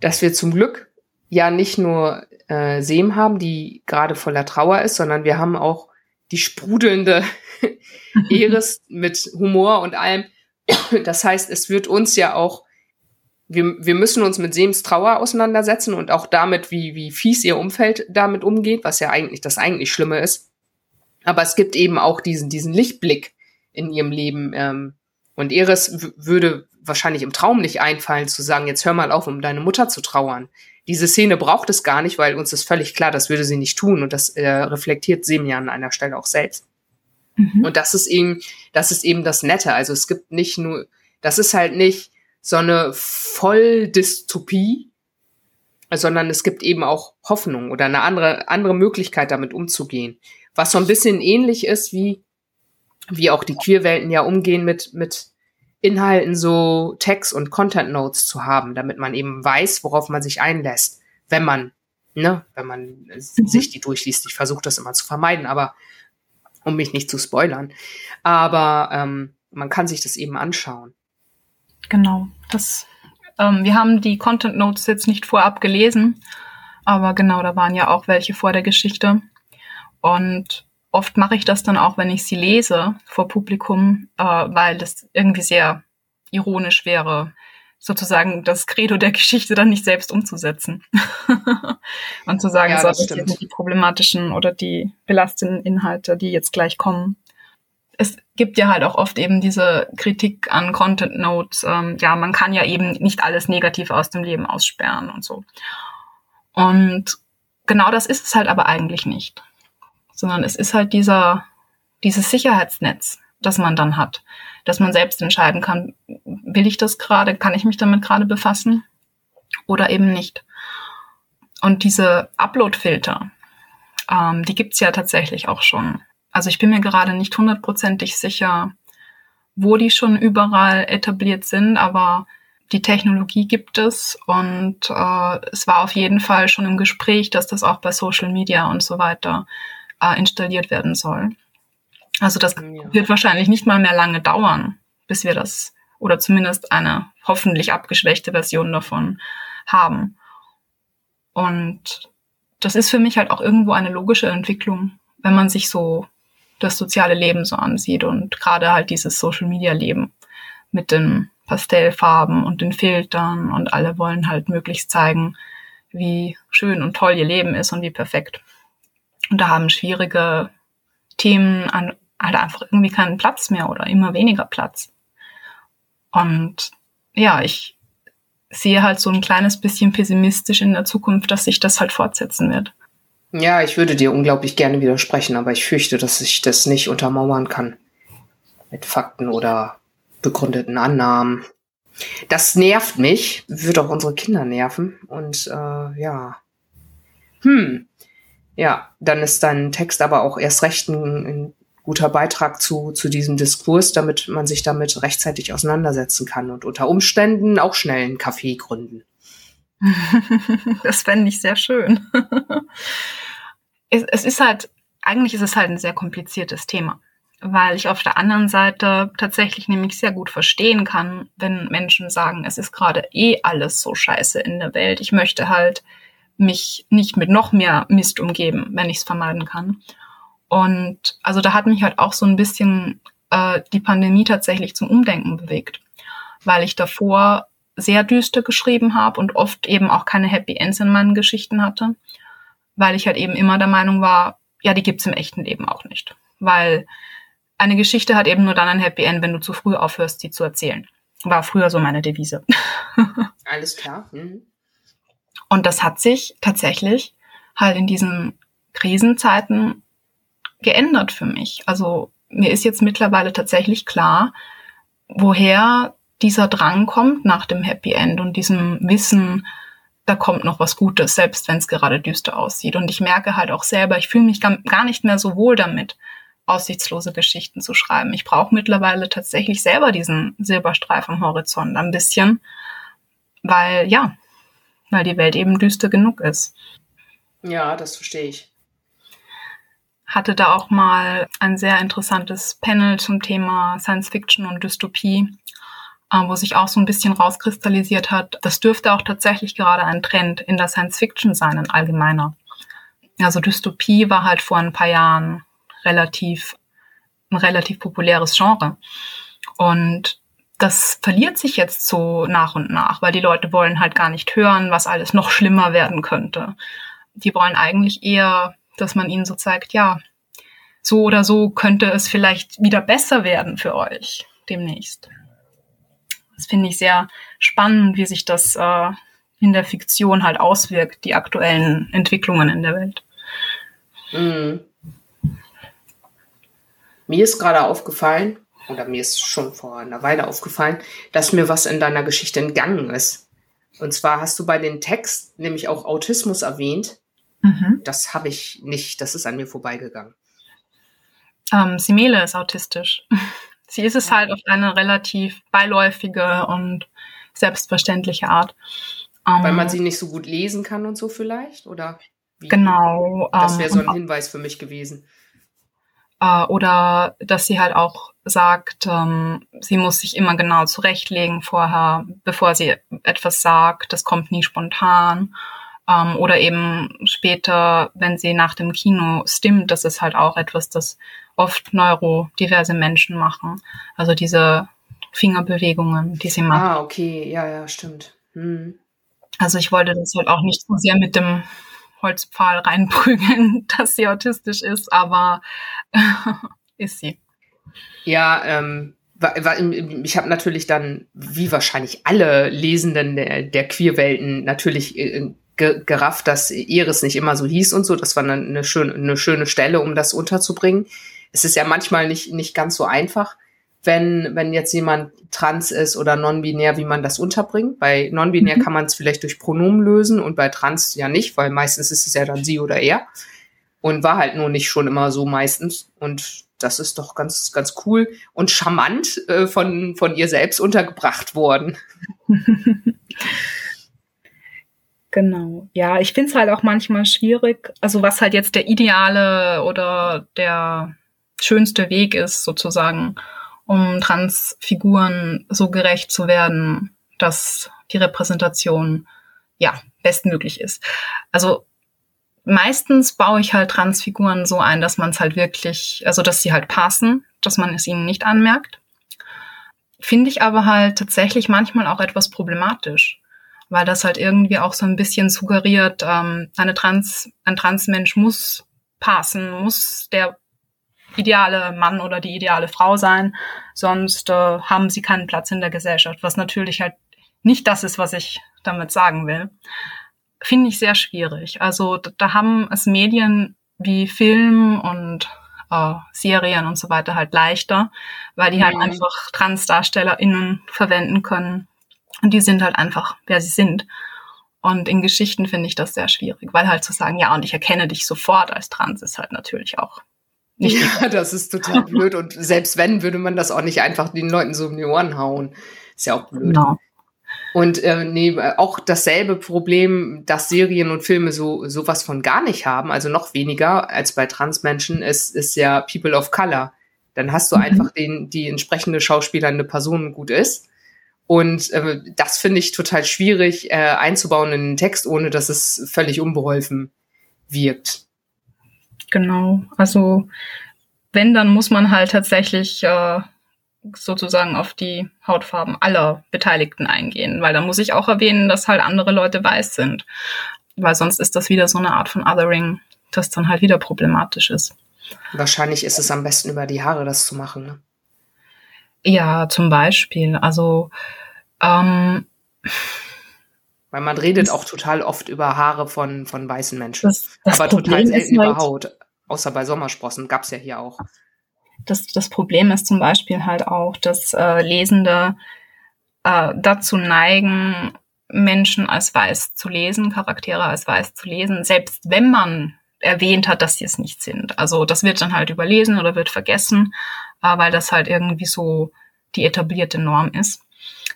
Speaker 1: dass wir zum Glück ja nicht nur äh, Sem haben, die gerade voller Trauer ist, sondern wir haben auch die sprudelnde Eris mit Humor und allem, das heißt, es wird uns ja auch, wir, wir müssen uns mit Sems Trauer auseinandersetzen und auch damit, wie, wie fies ihr Umfeld damit umgeht, was ja eigentlich das eigentlich Schlimme ist. Aber es gibt eben auch diesen, diesen Lichtblick in ihrem Leben. Ähm, und Eris würde wahrscheinlich im Traum nicht einfallen, zu sagen, jetzt hör mal auf, um deine Mutter zu trauern. Diese Szene braucht es gar nicht, weil uns ist völlig klar, das würde sie nicht tun. Und das äh, reflektiert Sem ja an einer Stelle auch selbst. Mhm. Und das ist eben, das ist eben das Nette. Also es gibt nicht nur, das ist halt nicht so eine Volldystopie, sondern es gibt eben auch Hoffnung oder eine andere, andere Möglichkeit, damit umzugehen. Was so ein bisschen ähnlich ist, wie, wie auch die Queerwelten ja umgehen mit, mit Inhalten so Text und Content Notes zu haben, damit man eben weiß, worauf man sich einlässt, wenn man, ne, wenn man mhm. sich die durchliest. Ich versuche das immer zu vermeiden, aber um mich nicht zu spoilern. Aber ähm, man kann sich das eben anschauen.
Speaker 2: Genau, das. Ähm, wir haben die Content Notes jetzt nicht vorab gelesen, aber genau, da waren ja auch welche vor der Geschichte. Und oft mache ich das dann auch, wenn ich sie lese vor Publikum, äh, weil das irgendwie sehr ironisch wäre, sozusagen das Credo der Geschichte dann nicht selbst umzusetzen. und zu sagen, ja, so, das, das sind die problematischen oder die belastenden Inhalte, die jetzt gleich kommen. Es gibt ja halt auch oft eben diese Kritik an Content Notes. Ähm, ja, man kann ja eben nicht alles negativ aus dem Leben aussperren und so. Und genau das ist es halt aber eigentlich nicht. Sondern es ist halt dieser, dieses Sicherheitsnetz, das man dann hat dass man selbst entscheiden kann, will ich das gerade, kann ich mich damit gerade befassen oder eben nicht. Und diese Upload-Filter, ähm, die gibt's ja tatsächlich auch schon. Also ich bin mir gerade nicht hundertprozentig sicher, wo die schon überall etabliert sind, aber die Technologie gibt es und äh, es war auf jeden Fall schon im Gespräch, dass das auch bei Social Media und so weiter äh, installiert werden soll. Also das ja. wird wahrscheinlich nicht mal mehr lange dauern, bis wir das oder zumindest eine hoffentlich abgeschwächte Version davon haben. Und das ist für mich halt auch irgendwo eine logische Entwicklung, wenn man sich so das soziale Leben so ansieht und gerade halt dieses Social Media Leben mit den Pastellfarben und den Filtern und alle wollen halt möglichst zeigen, wie schön und toll ihr Leben ist und wie perfekt. Und da haben schwierige Themen an, halt einfach irgendwie keinen Platz mehr oder immer weniger Platz. Und ja, ich sehe halt so ein kleines bisschen pessimistisch in der Zukunft, dass sich das halt fortsetzen wird.
Speaker 1: Ja, ich würde dir unglaublich gerne widersprechen, aber ich fürchte, dass ich das nicht untermauern kann. Mit Fakten oder begründeten Annahmen. Das nervt mich, wird auch unsere Kinder nerven. Und äh, ja. Hm. Ja, dann ist dein Text aber auch erst recht ein, ein guter Beitrag zu, zu diesem Diskurs, damit man sich damit rechtzeitig auseinandersetzen kann und unter Umständen auch schnell einen Kaffee gründen.
Speaker 2: das fände ich sehr schön. es, es ist halt, eigentlich ist es halt ein sehr kompliziertes Thema, weil ich auf der anderen Seite tatsächlich nämlich sehr gut verstehen kann, wenn Menschen sagen, es ist gerade eh alles so scheiße in der Welt. Ich möchte halt mich nicht mit noch mehr Mist umgeben, wenn ich es vermeiden kann. Und also da hat mich halt auch so ein bisschen äh, die Pandemie tatsächlich zum Umdenken bewegt, weil ich davor sehr düster geschrieben habe und oft eben auch keine Happy Ends in meinen Geschichten hatte, weil ich halt eben immer der Meinung war, ja, die gibt's im echten Leben auch nicht, weil eine Geschichte hat eben nur dann ein Happy End, wenn du zu früh aufhörst, sie zu erzählen. War früher so meine Devise.
Speaker 1: Alles klar. Mhm.
Speaker 2: Und das hat sich tatsächlich halt in diesen Krisenzeiten geändert für mich. Also mir ist jetzt mittlerweile tatsächlich klar, woher dieser Drang kommt nach dem Happy End und diesem Wissen, da kommt noch was Gutes, selbst wenn es gerade düster aussieht. Und ich merke halt auch selber, ich fühle mich gar nicht mehr so wohl damit, aussichtslose Geschichten zu schreiben. Ich brauche mittlerweile tatsächlich selber diesen Silberstreif am Horizont ein bisschen, weil ja, weil die Welt eben düster genug ist.
Speaker 1: Ja, das verstehe ich
Speaker 2: hatte da auch mal ein sehr interessantes Panel zum Thema Science Fiction und Dystopie, äh, wo sich auch so ein bisschen rauskristallisiert hat. Das dürfte auch tatsächlich gerade ein Trend in der Science Fiction sein, ein allgemeiner. Also Dystopie war halt vor ein paar Jahren relativ, ein relativ populäres Genre. Und das verliert sich jetzt so nach und nach, weil die Leute wollen halt gar nicht hören, was alles noch schlimmer werden könnte. Die wollen eigentlich eher dass man ihnen so zeigt, ja, so oder so könnte es vielleicht wieder besser werden für euch demnächst. Das finde ich sehr spannend, wie sich das äh, in der Fiktion halt auswirkt, die aktuellen Entwicklungen in der Welt. Mhm.
Speaker 1: Mir ist gerade aufgefallen, oder mir ist schon vor einer Weile aufgefallen, dass mir was in deiner Geschichte entgangen ist. Und zwar hast du bei den Text nämlich auch Autismus erwähnt. Mhm. Das habe ich nicht, das ist an mir vorbeigegangen.
Speaker 2: Ähm, Simele ist autistisch. Sie ist es halt auf eine relativ beiläufige und selbstverständliche Art.
Speaker 1: Ähm, Weil man sie nicht so gut lesen kann und so vielleicht? Oder
Speaker 2: wie? Genau.
Speaker 1: Das wäre so ein ähm, Hinweis für mich gewesen.
Speaker 2: Äh, oder dass sie halt auch sagt, ähm, sie muss sich immer genau zurechtlegen vorher, bevor sie etwas sagt. Das kommt nie spontan. Ähm, oder eben später, wenn sie nach dem Kino stimmt, das ist halt auch etwas, das oft neurodiverse Menschen machen. Also diese Fingerbewegungen, die sie machen.
Speaker 1: Ah, okay, ja, ja, stimmt. Hm.
Speaker 2: Also ich wollte das halt auch nicht so sehr mit dem Holzpfahl reinprügeln, dass sie autistisch ist, aber ist sie.
Speaker 1: Ja, ähm, ich habe natürlich dann, wie wahrscheinlich alle Lesenden der, der Queerwelten, natürlich äh, ge gerafft, dass Iris nicht immer so hieß und so. Das war eine, eine, schöne, eine schöne Stelle, um das unterzubringen. Es ist ja manchmal nicht, nicht ganz so einfach, wenn, wenn jetzt jemand trans ist oder non-binär, wie man das unterbringt. Bei non-binär mhm. kann man es vielleicht durch Pronomen lösen und bei trans ja nicht, weil meistens ist es ja dann sie oder er. Und war halt nur nicht schon immer so meistens. Und das ist doch ganz, ganz cool und charmant äh, von, von ihr selbst untergebracht worden.
Speaker 2: Genau. Ja, ich finde es halt auch manchmal schwierig, also was halt jetzt der ideale oder der schönste Weg ist, sozusagen, um Transfiguren so gerecht zu werden, dass die Repräsentation ja bestmöglich ist. Also meistens baue ich halt Transfiguren so ein, dass man es halt wirklich, also dass sie halt passen, dass man es ihnen nicht anmerkt. Finde ich aber halt tatsächlich manchmal auch etwas problematisch weil das halt irgendwie auch so ein bisschen suggeriert, ähm, eine Trans, ein Transmensch muss passen, muss der ideale Mann oder die ideale Frau sein, sonst äh, haben sie keinen Platz in der Gesellschaft, was natürlich halt nicht das ist, was ich damit sagen will. Finde ich sehr schwierig. Also da, da haben es Medien wie Film und äh, Serien und so weiter halt leichter, weil die halt mhm. einfach TransdarstellerInnen verwenden können. Und die sind halt einfach, wer sie sind. Und in Geschichten finde ich das sehr schwierig, weil halt zu sagen, ja, und ich erkenne dich sofort als trans, ist halt natürlich auch
Speaker 1: nicht. Ja, das ist total blöd. Und selbst wenn, würde man das auch nicht einfach den Leuten so um die Ohren hauen. Ist ja auch blöd. Genau. Und äh, nee, auch dasselbe Problem, dass Serien und Filme so sowas von gar nicht haben, also noch weniger als bei Transmenschen, ist, ist ja People of Color. Dann hast du mhm. einfach den, die entsprechende schauspielernde Person gut ist. Und äh, das finde ich total schwierig äh, einzubauen in den Text, ohne dass es völlig unbeholfen wirkt.
Speaker 2: Genau. Also wenn, dann muss man halt tatsächlich äh, sozusagen auf die Hautfarben aller Beteiligten eingehen, weil da muss ich auch erwähnen, dass halt andere Leute weiß sind, weil sonst ist das wieder so eine Art von Othering, das dann halt wieder problematisch ist.
Speaker 1: Wahrscheinlich ist es am besten über die Haare das zu machen. Ne?
Speaker 2: Ja, zum Beispiel. Also ähm,
Speaker 1: weil man redet auch total oft über Haare von, von weißen Menschen. Das, das aber Problem total selten halt, über Haut. Außer bei Sommersprossen gab's ja hier auch
Speaker 2: das, das Problem ist zum Beispiel halt auch, dass äh, Lesende äh, dazu neigen, Menschen als weiß zu lesen, Charaktere als weiß zu lesen, selbst wenn man erwähnt hat, dass sie es nicht sind. Also das wird dann halt überlesen oder wird vergessen, äh, weil das halt irgendwie so die etablierte Norm ist.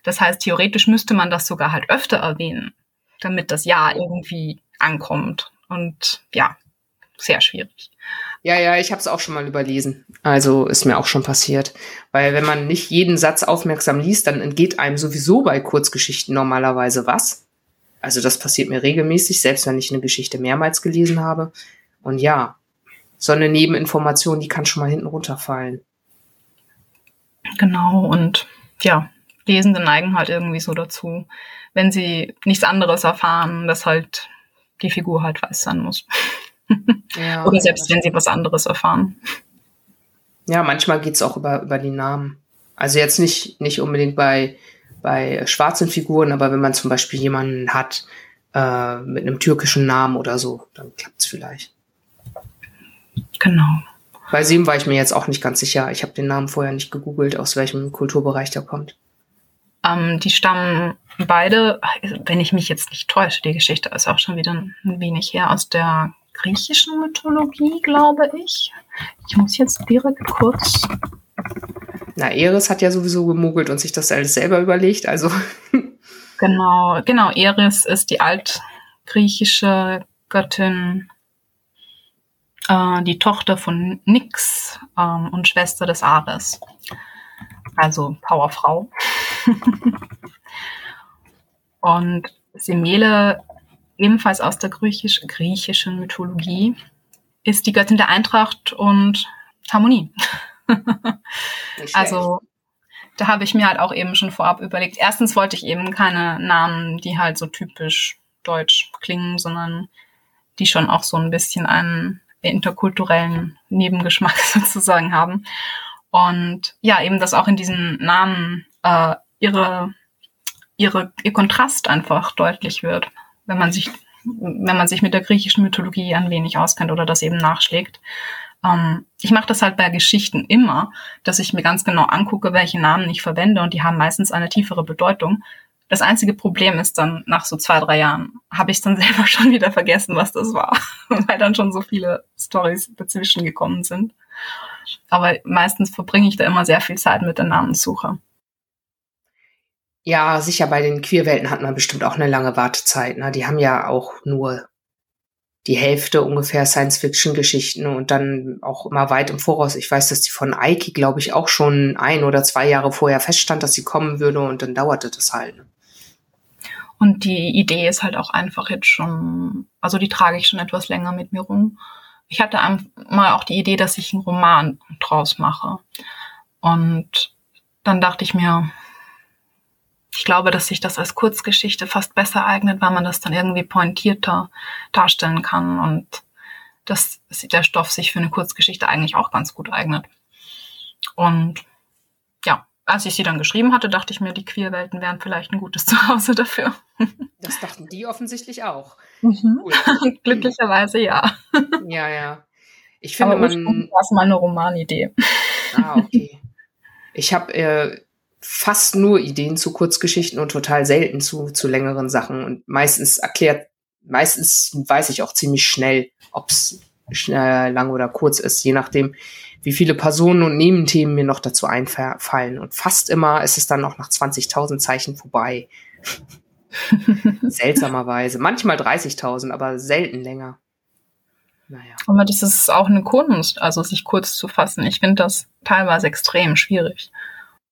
Speaker 2: Das heißt, theoretisch müsste man das sogar halt öfter erwähnen, damit das Ja irgendwie ankommt. Und ja, sehr schwierig.
Speaker 1: Ja, ja, ich habe es auch schon mal überlesen. Also ist mir auch schon passiert. Weil wenn man nicht jeden Satz aufmerksam liest, dann entgeht einem sowieso bei Kurzgeschichten normalerweise was. Also das passiert mir regelmäßig, selbst wenn ich eine Geschichte mehrmals gelesen habe. Und ja, so eine Nebeninformation, die kann schon mal hinten runterfallen.
Speaker 2: Genau, und ja, Lesende neigen halt irgendwie so dazu, wenn sie nichts anderes erfahren, dass halt die Figur halt weiß sein muss. Ja, Oder selbst wenn sie was anderes erfahren.
Speaker 1: Ja, manchmal geht es auch über, über die Namen. Also jetzt nicht, nicht unbedingt bei, bei schwarzen Figuren, aber wenn man zum Beispiel jemanden hat äh, mit einem türkischen Namen oder so, dann klappt es vielleicht.
Speaker 2: Genau.
Speaker 1: Bei Sim war ich mir jetzt auch nicht ganz sicher. Ich habe den Namen vorher nicht gegoogelt, aus welchem Kulturbereich der kommt.
Speaker 2: Ähm, die stammen beide, wenn ich mich jetzt nicht täusche, die Geschichte ist auch schon wieder ein wenig her, aus der griechischen Mythologie, glaube ich. Ich muss jetzt direkt kurz.
Speaker 1: Na, Eris hat ja sowieso gemogelt und sich das alles selber überlegt, also.
Speaker 2: Genau, genau. Eris ist die altgriechische Göttin, äh, die Tochter von Nyx ähm, und Schwester des Ares. Also Powerfrau. und Semele ebenfalls aus der griechisch, griechischen Mythologie, ist die Göttin der Eintracht und Harmonie. also da habe ich mir halt auch eben schon vorab überlegt. Erstens wollte ich eben keine Namen, die halt so typisch deutsch klingen, sondern die schon auch so ein bisschen einen interkulturellen Nebengeschmack sozusagen haben. Und ja, eben, dass auch in diesen Namen äh, ihre, ihre, ihr Kontrast einfach deutlich wird wenn man sich, wenn man sich mit der griechischen Mythologie ein wenig auskennt oder das eben nachschlägt. Ähm, ich mache das halt bei Geschichten immer, dass ich mir ganz genau angucke, welche Namen ich verwende und die haben meistens eine tiefere Bedeutung. Das einzige Problem ist dann, nach so zwei, drei Jahren, habe ich dann selber schon wieder vergessen, was das war, weil dann schon so viele Stories dazwischen gekommen sind. Aber meistens verbringe ich da immer sehr viel Zeit mit der Namenssuche.
Speaker 1: Ja, sicher, bei den Queerwelten hat man bestimmt auch eine lange Wartezeit. Ne? Die haben ja auch nur die Hälfte ungefähr Science-Fiction-Geschichten und dann auch immer weit im Voraus. Ich weiß, dass die von Aiki, glaube ich, auch schon ein oder zwei Jahre vorher feststand, dass sie kommen würde und dann dauerte das halt. Ne?
Speaker 2: Und die Idee ist halt auch einfach jetzt schon, also die trage ich schon etwas länger mit mir rum. Ich hatte mal auch die Idee, dass ich einen Roman draus mache. Und dann dachte ich mir, ich glaube, dass sich das als Kurzgeschichte fast besser eignet, weil man das dann irgendwie pointierter darstellen kann. Und dass der Stoff sich für eine Kurzgeschichte eigentlich auch ganz gut eignet. Und ja, als ich sie dann geschrieben hatte, dachte ich mir, die Queerwelten wären vielleicht ein gutes Zuhause dafür.
Speaker 1: Das dachten die offensichtlich auch.
Speaker 2: Mhm. Cool. Glücklicherweise ja.
Speaker 1: Ja, ja. Ich finde,
Speaker 2: Aber man. Das war mal eine Romanidee.
Speaker 1: Ah, okay. Ich habe äh, fast nur Ideen zu Kurzgeschichten und total selten zu, zu längeren Sachen. Und meistens erklärt, meistens weiß ich auch ziemlich schnell, ob es lang oder kurz ist, je nachdem, wie viele Personen und Nebenthemen mir noch dazu einfallen. Und fast immer ist es dann noch nach 20.000 Zeichen vorbei. Seltsamerweise. Manchmal 30.000, aber selten länger.
Speaker 2: Naja. Aber das ist auch eine Kunst, also sich kurz zu fassen. Ich finde das teilweise extrem schwierig.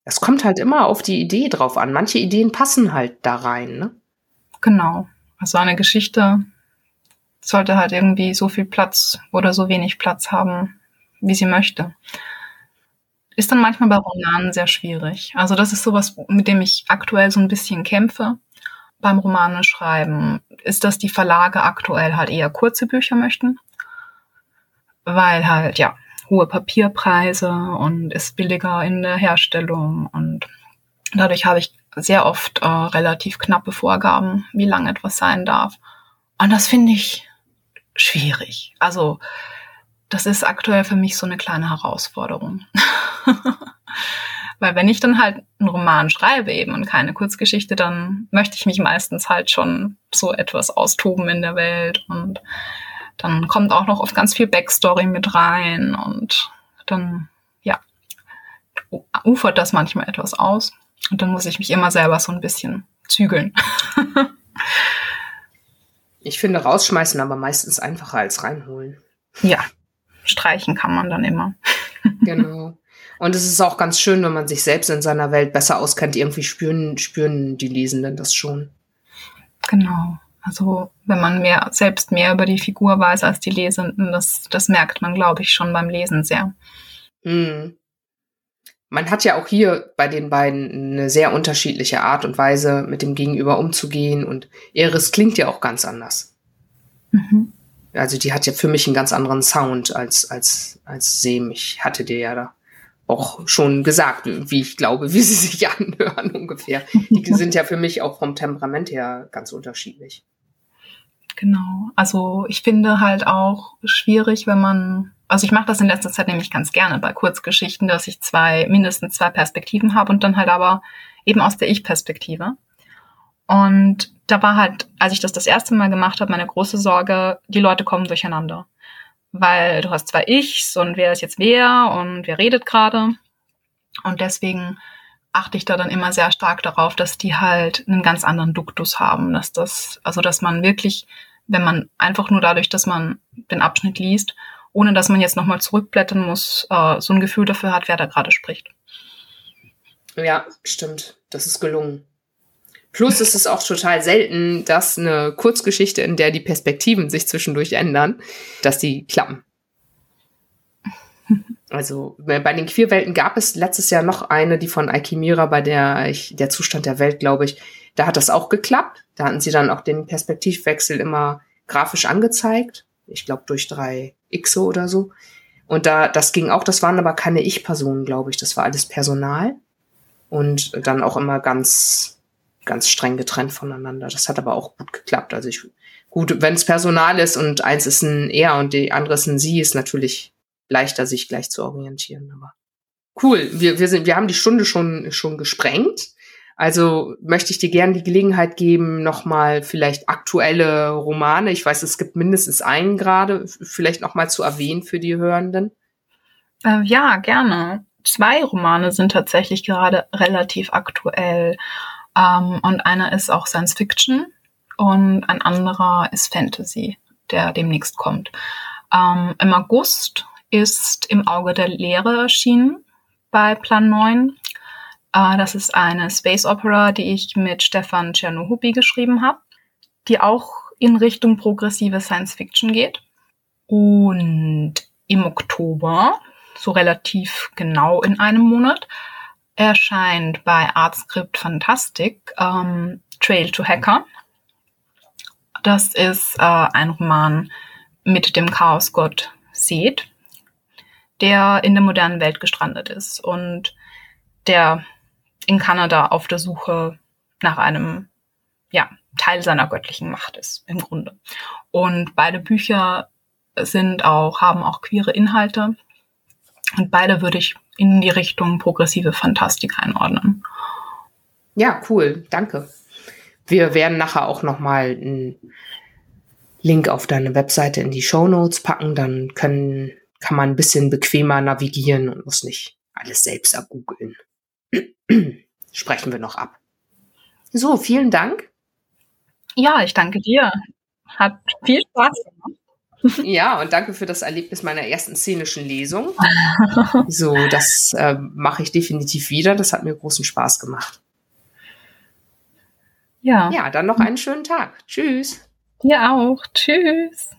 Speaker 1: Es kommt halt immer auf die Idee drauf an. Manche Ideen passen halt da rein, ne?
Speaker 2: Genau. Also eine Geschichte sollte halt irgendwie so viel Platz oder so wenig Platz haben, wie sie möchte. Ist dann manchmal bei Romanen sehr schwierig. Also das ist sowas, mit dem ich aktuell so ein bisschen kämpfe beim Romane schreiben, ist, dass die Verlage aktuell halt eher kurze Bücher möchten, weil halt, ja, hohe Papierpreise und ist billiger in der Herstellung und dadurch habe ich sehr oft äh, relativ knappe Vorgaben, wie lang etwas sein darf. Und das finde ich schwierig. Also das ist aktuell für mich so eine kleine Herausforderung. Weil wenn ich dann halt einen Roman schreibe eben und keine Kurzgeschichte, dann möchte ich mich meistens halt schon so etwas austoben in der Welt und dann kommt auch noch oft ganz viel Backstory mit rein und dann, ja, ufert das manchmal etwas aus. Und dann muss ich mich immer selber so ein bisschen zügeln.
Speaker 1: ich finde rausschmeißen aber meistens einfacher als reinholen.
Speaker 2: Ja, streichen kann man dann immer.
Speaker 1: genau. Und es ist auch ganz schön, wenn man sich selbst in seiner Welt besser auskennt. Irgendwie spüren, spüren die Lesenden das schon.
Speaker 2: Genau. Also wenn man mehr, selbst mehr über die Figur weiß als die Lesenden, das, das merkt man, glaube ich, schon beim Lesen sehr.
Speaker 1: Hm. Man hat ja auch hier bei den beiden eine sehr unterschiedliche Art und Weise, mit dem Gegenüber umzugehen. Und Eris klingt ja auch ganz anders. Mhm. Also die hat ja für mich einen ganz anderen Sound als, als, als Sem. Ich hatte dir ja da auch schon gesagt, wie ich glaube, wie sie sich anhören ungefähr. Die sind ja für mich auch vom Temperament her ganz unterschiedlich.
Speaker 2: Genau. Also ich finde halt auch schwierig, wenn man, also ich mache das in letzter Zeit nämlich ganz gerne bei Kurzgeschichten, dass ich zwei, mindestens zwei Perspektiven habe und dann halt aber eben aus der Ich-Perspektive. Und da war halt, als ich das das erste Mal gemacht habe, meine große Sorge, die Leute kommen durcheinander. Weil du hast zwei Ichs und wer ist jetzt wer und wer redet gerade. Und deswegen achte ich da dann immer sehr stark darauf, dass die halt einen ganz anderen Duktus haben, dass das, also dass man wirklich wenn man einfach nur dadurch, dass man den Abschnitt liest, ohne dass man jetzt nochmal zurückblättern muss, äh, so ein Gefühl dafür hat, wer da gerade spricht.
Speaker 1: Ja, stimmt. Das ist gelungen. Plus ist es auch total selten, dass eine Kurzgeschichte, in der die Perspektiven sich zwischendurch ändern, dass die klappen. Also bei den Queerwelten gab es letztes Jahr noch eine, die von Alchimira, bei der ich, der Zustand der Welt, glaube ich, da hat das auch geklappt. Da hatten sie dann auch den Perspektivwechsel immer grafisch angezeigt. Ich glaube durch drei Xe oder so. Und da, das ging auch, das waren aber keine Ich-Personen, glaube ich. Das war alles Personal. Und dann auch immer ganz, ganz streng getrennt voneinander. Das hat aber auch gut geklappt. Also ich, gut, wenn es Personal ist und eins ist ein Er und die andere ist ein Sie, ist natürlich leichter, sich gleich zu orientieren. Aber cool. Wir, wir sind, wir haben die Stunde schon, schon gesprengt. Also möchte ich dir gerne die Gelegenheit geben, nochmal vielleicht aktuelle Romane, ich weiß, es gibt mindestens einen gerade, vielleicht nochmal zu erwähnen für die Hörenden.
Speaker 2: Äh, ja, gerne. Zwei Romane sind tatsächlich gerade relativ aktuell. Ähm, und einer ist auch Science Fiction und ein anderer ist Fantasy, der demnächst kommt. Ähm, Im August ist Im Auge der Leere erschienen bei Plan 9 Uh, das ist eine Space Opera, die ich mit Stefan Czernohubi geschrieben habe, die auch in Richtung progressive Science Fiction geht. Und im Oktober, so relativ genau in einem Monat, erscheint bei Artscript Fantastic ähm, Trail to Hacker. Das ist äh, ein Roman mit dem Chaosgott Seth, der in der modernen Welt gestrandet ist und der in Kanada auf der Suche nach einem ja, Teil seiner göttlichen Macht ist, im Grunde. Und beide Bücher sind auch, haben auch queere Inhalte. Und beide würde ich in die Richtung progressive Fantastik einordnen.
Speaker 1: Ja, cool. Danke. Wir werden nachher auch nochmal einen Link auf deine Webseite in die Show Notes packen. Dann können, kann man ein bisschen bequemer navigieren und muss nicht alles selbst ergoogeln. Sprechen wir noch ab. So, vielen Dank.
Speaker 2: Ja, ich danke dir. Hat viel Spaß gemacht.
Speaker 1: Ja, und danke für das Erlebnis meiner ersten szenischen Lesung. So, das äh, mache ich definitiv wieder. Das hat mir großen Spaß gemacht.
Speaker 2: Ja.
Speaker 1: Ja, dann noch einen schönen Tag. Tschüss.
Speaker 2: Dir auch. Tschüss.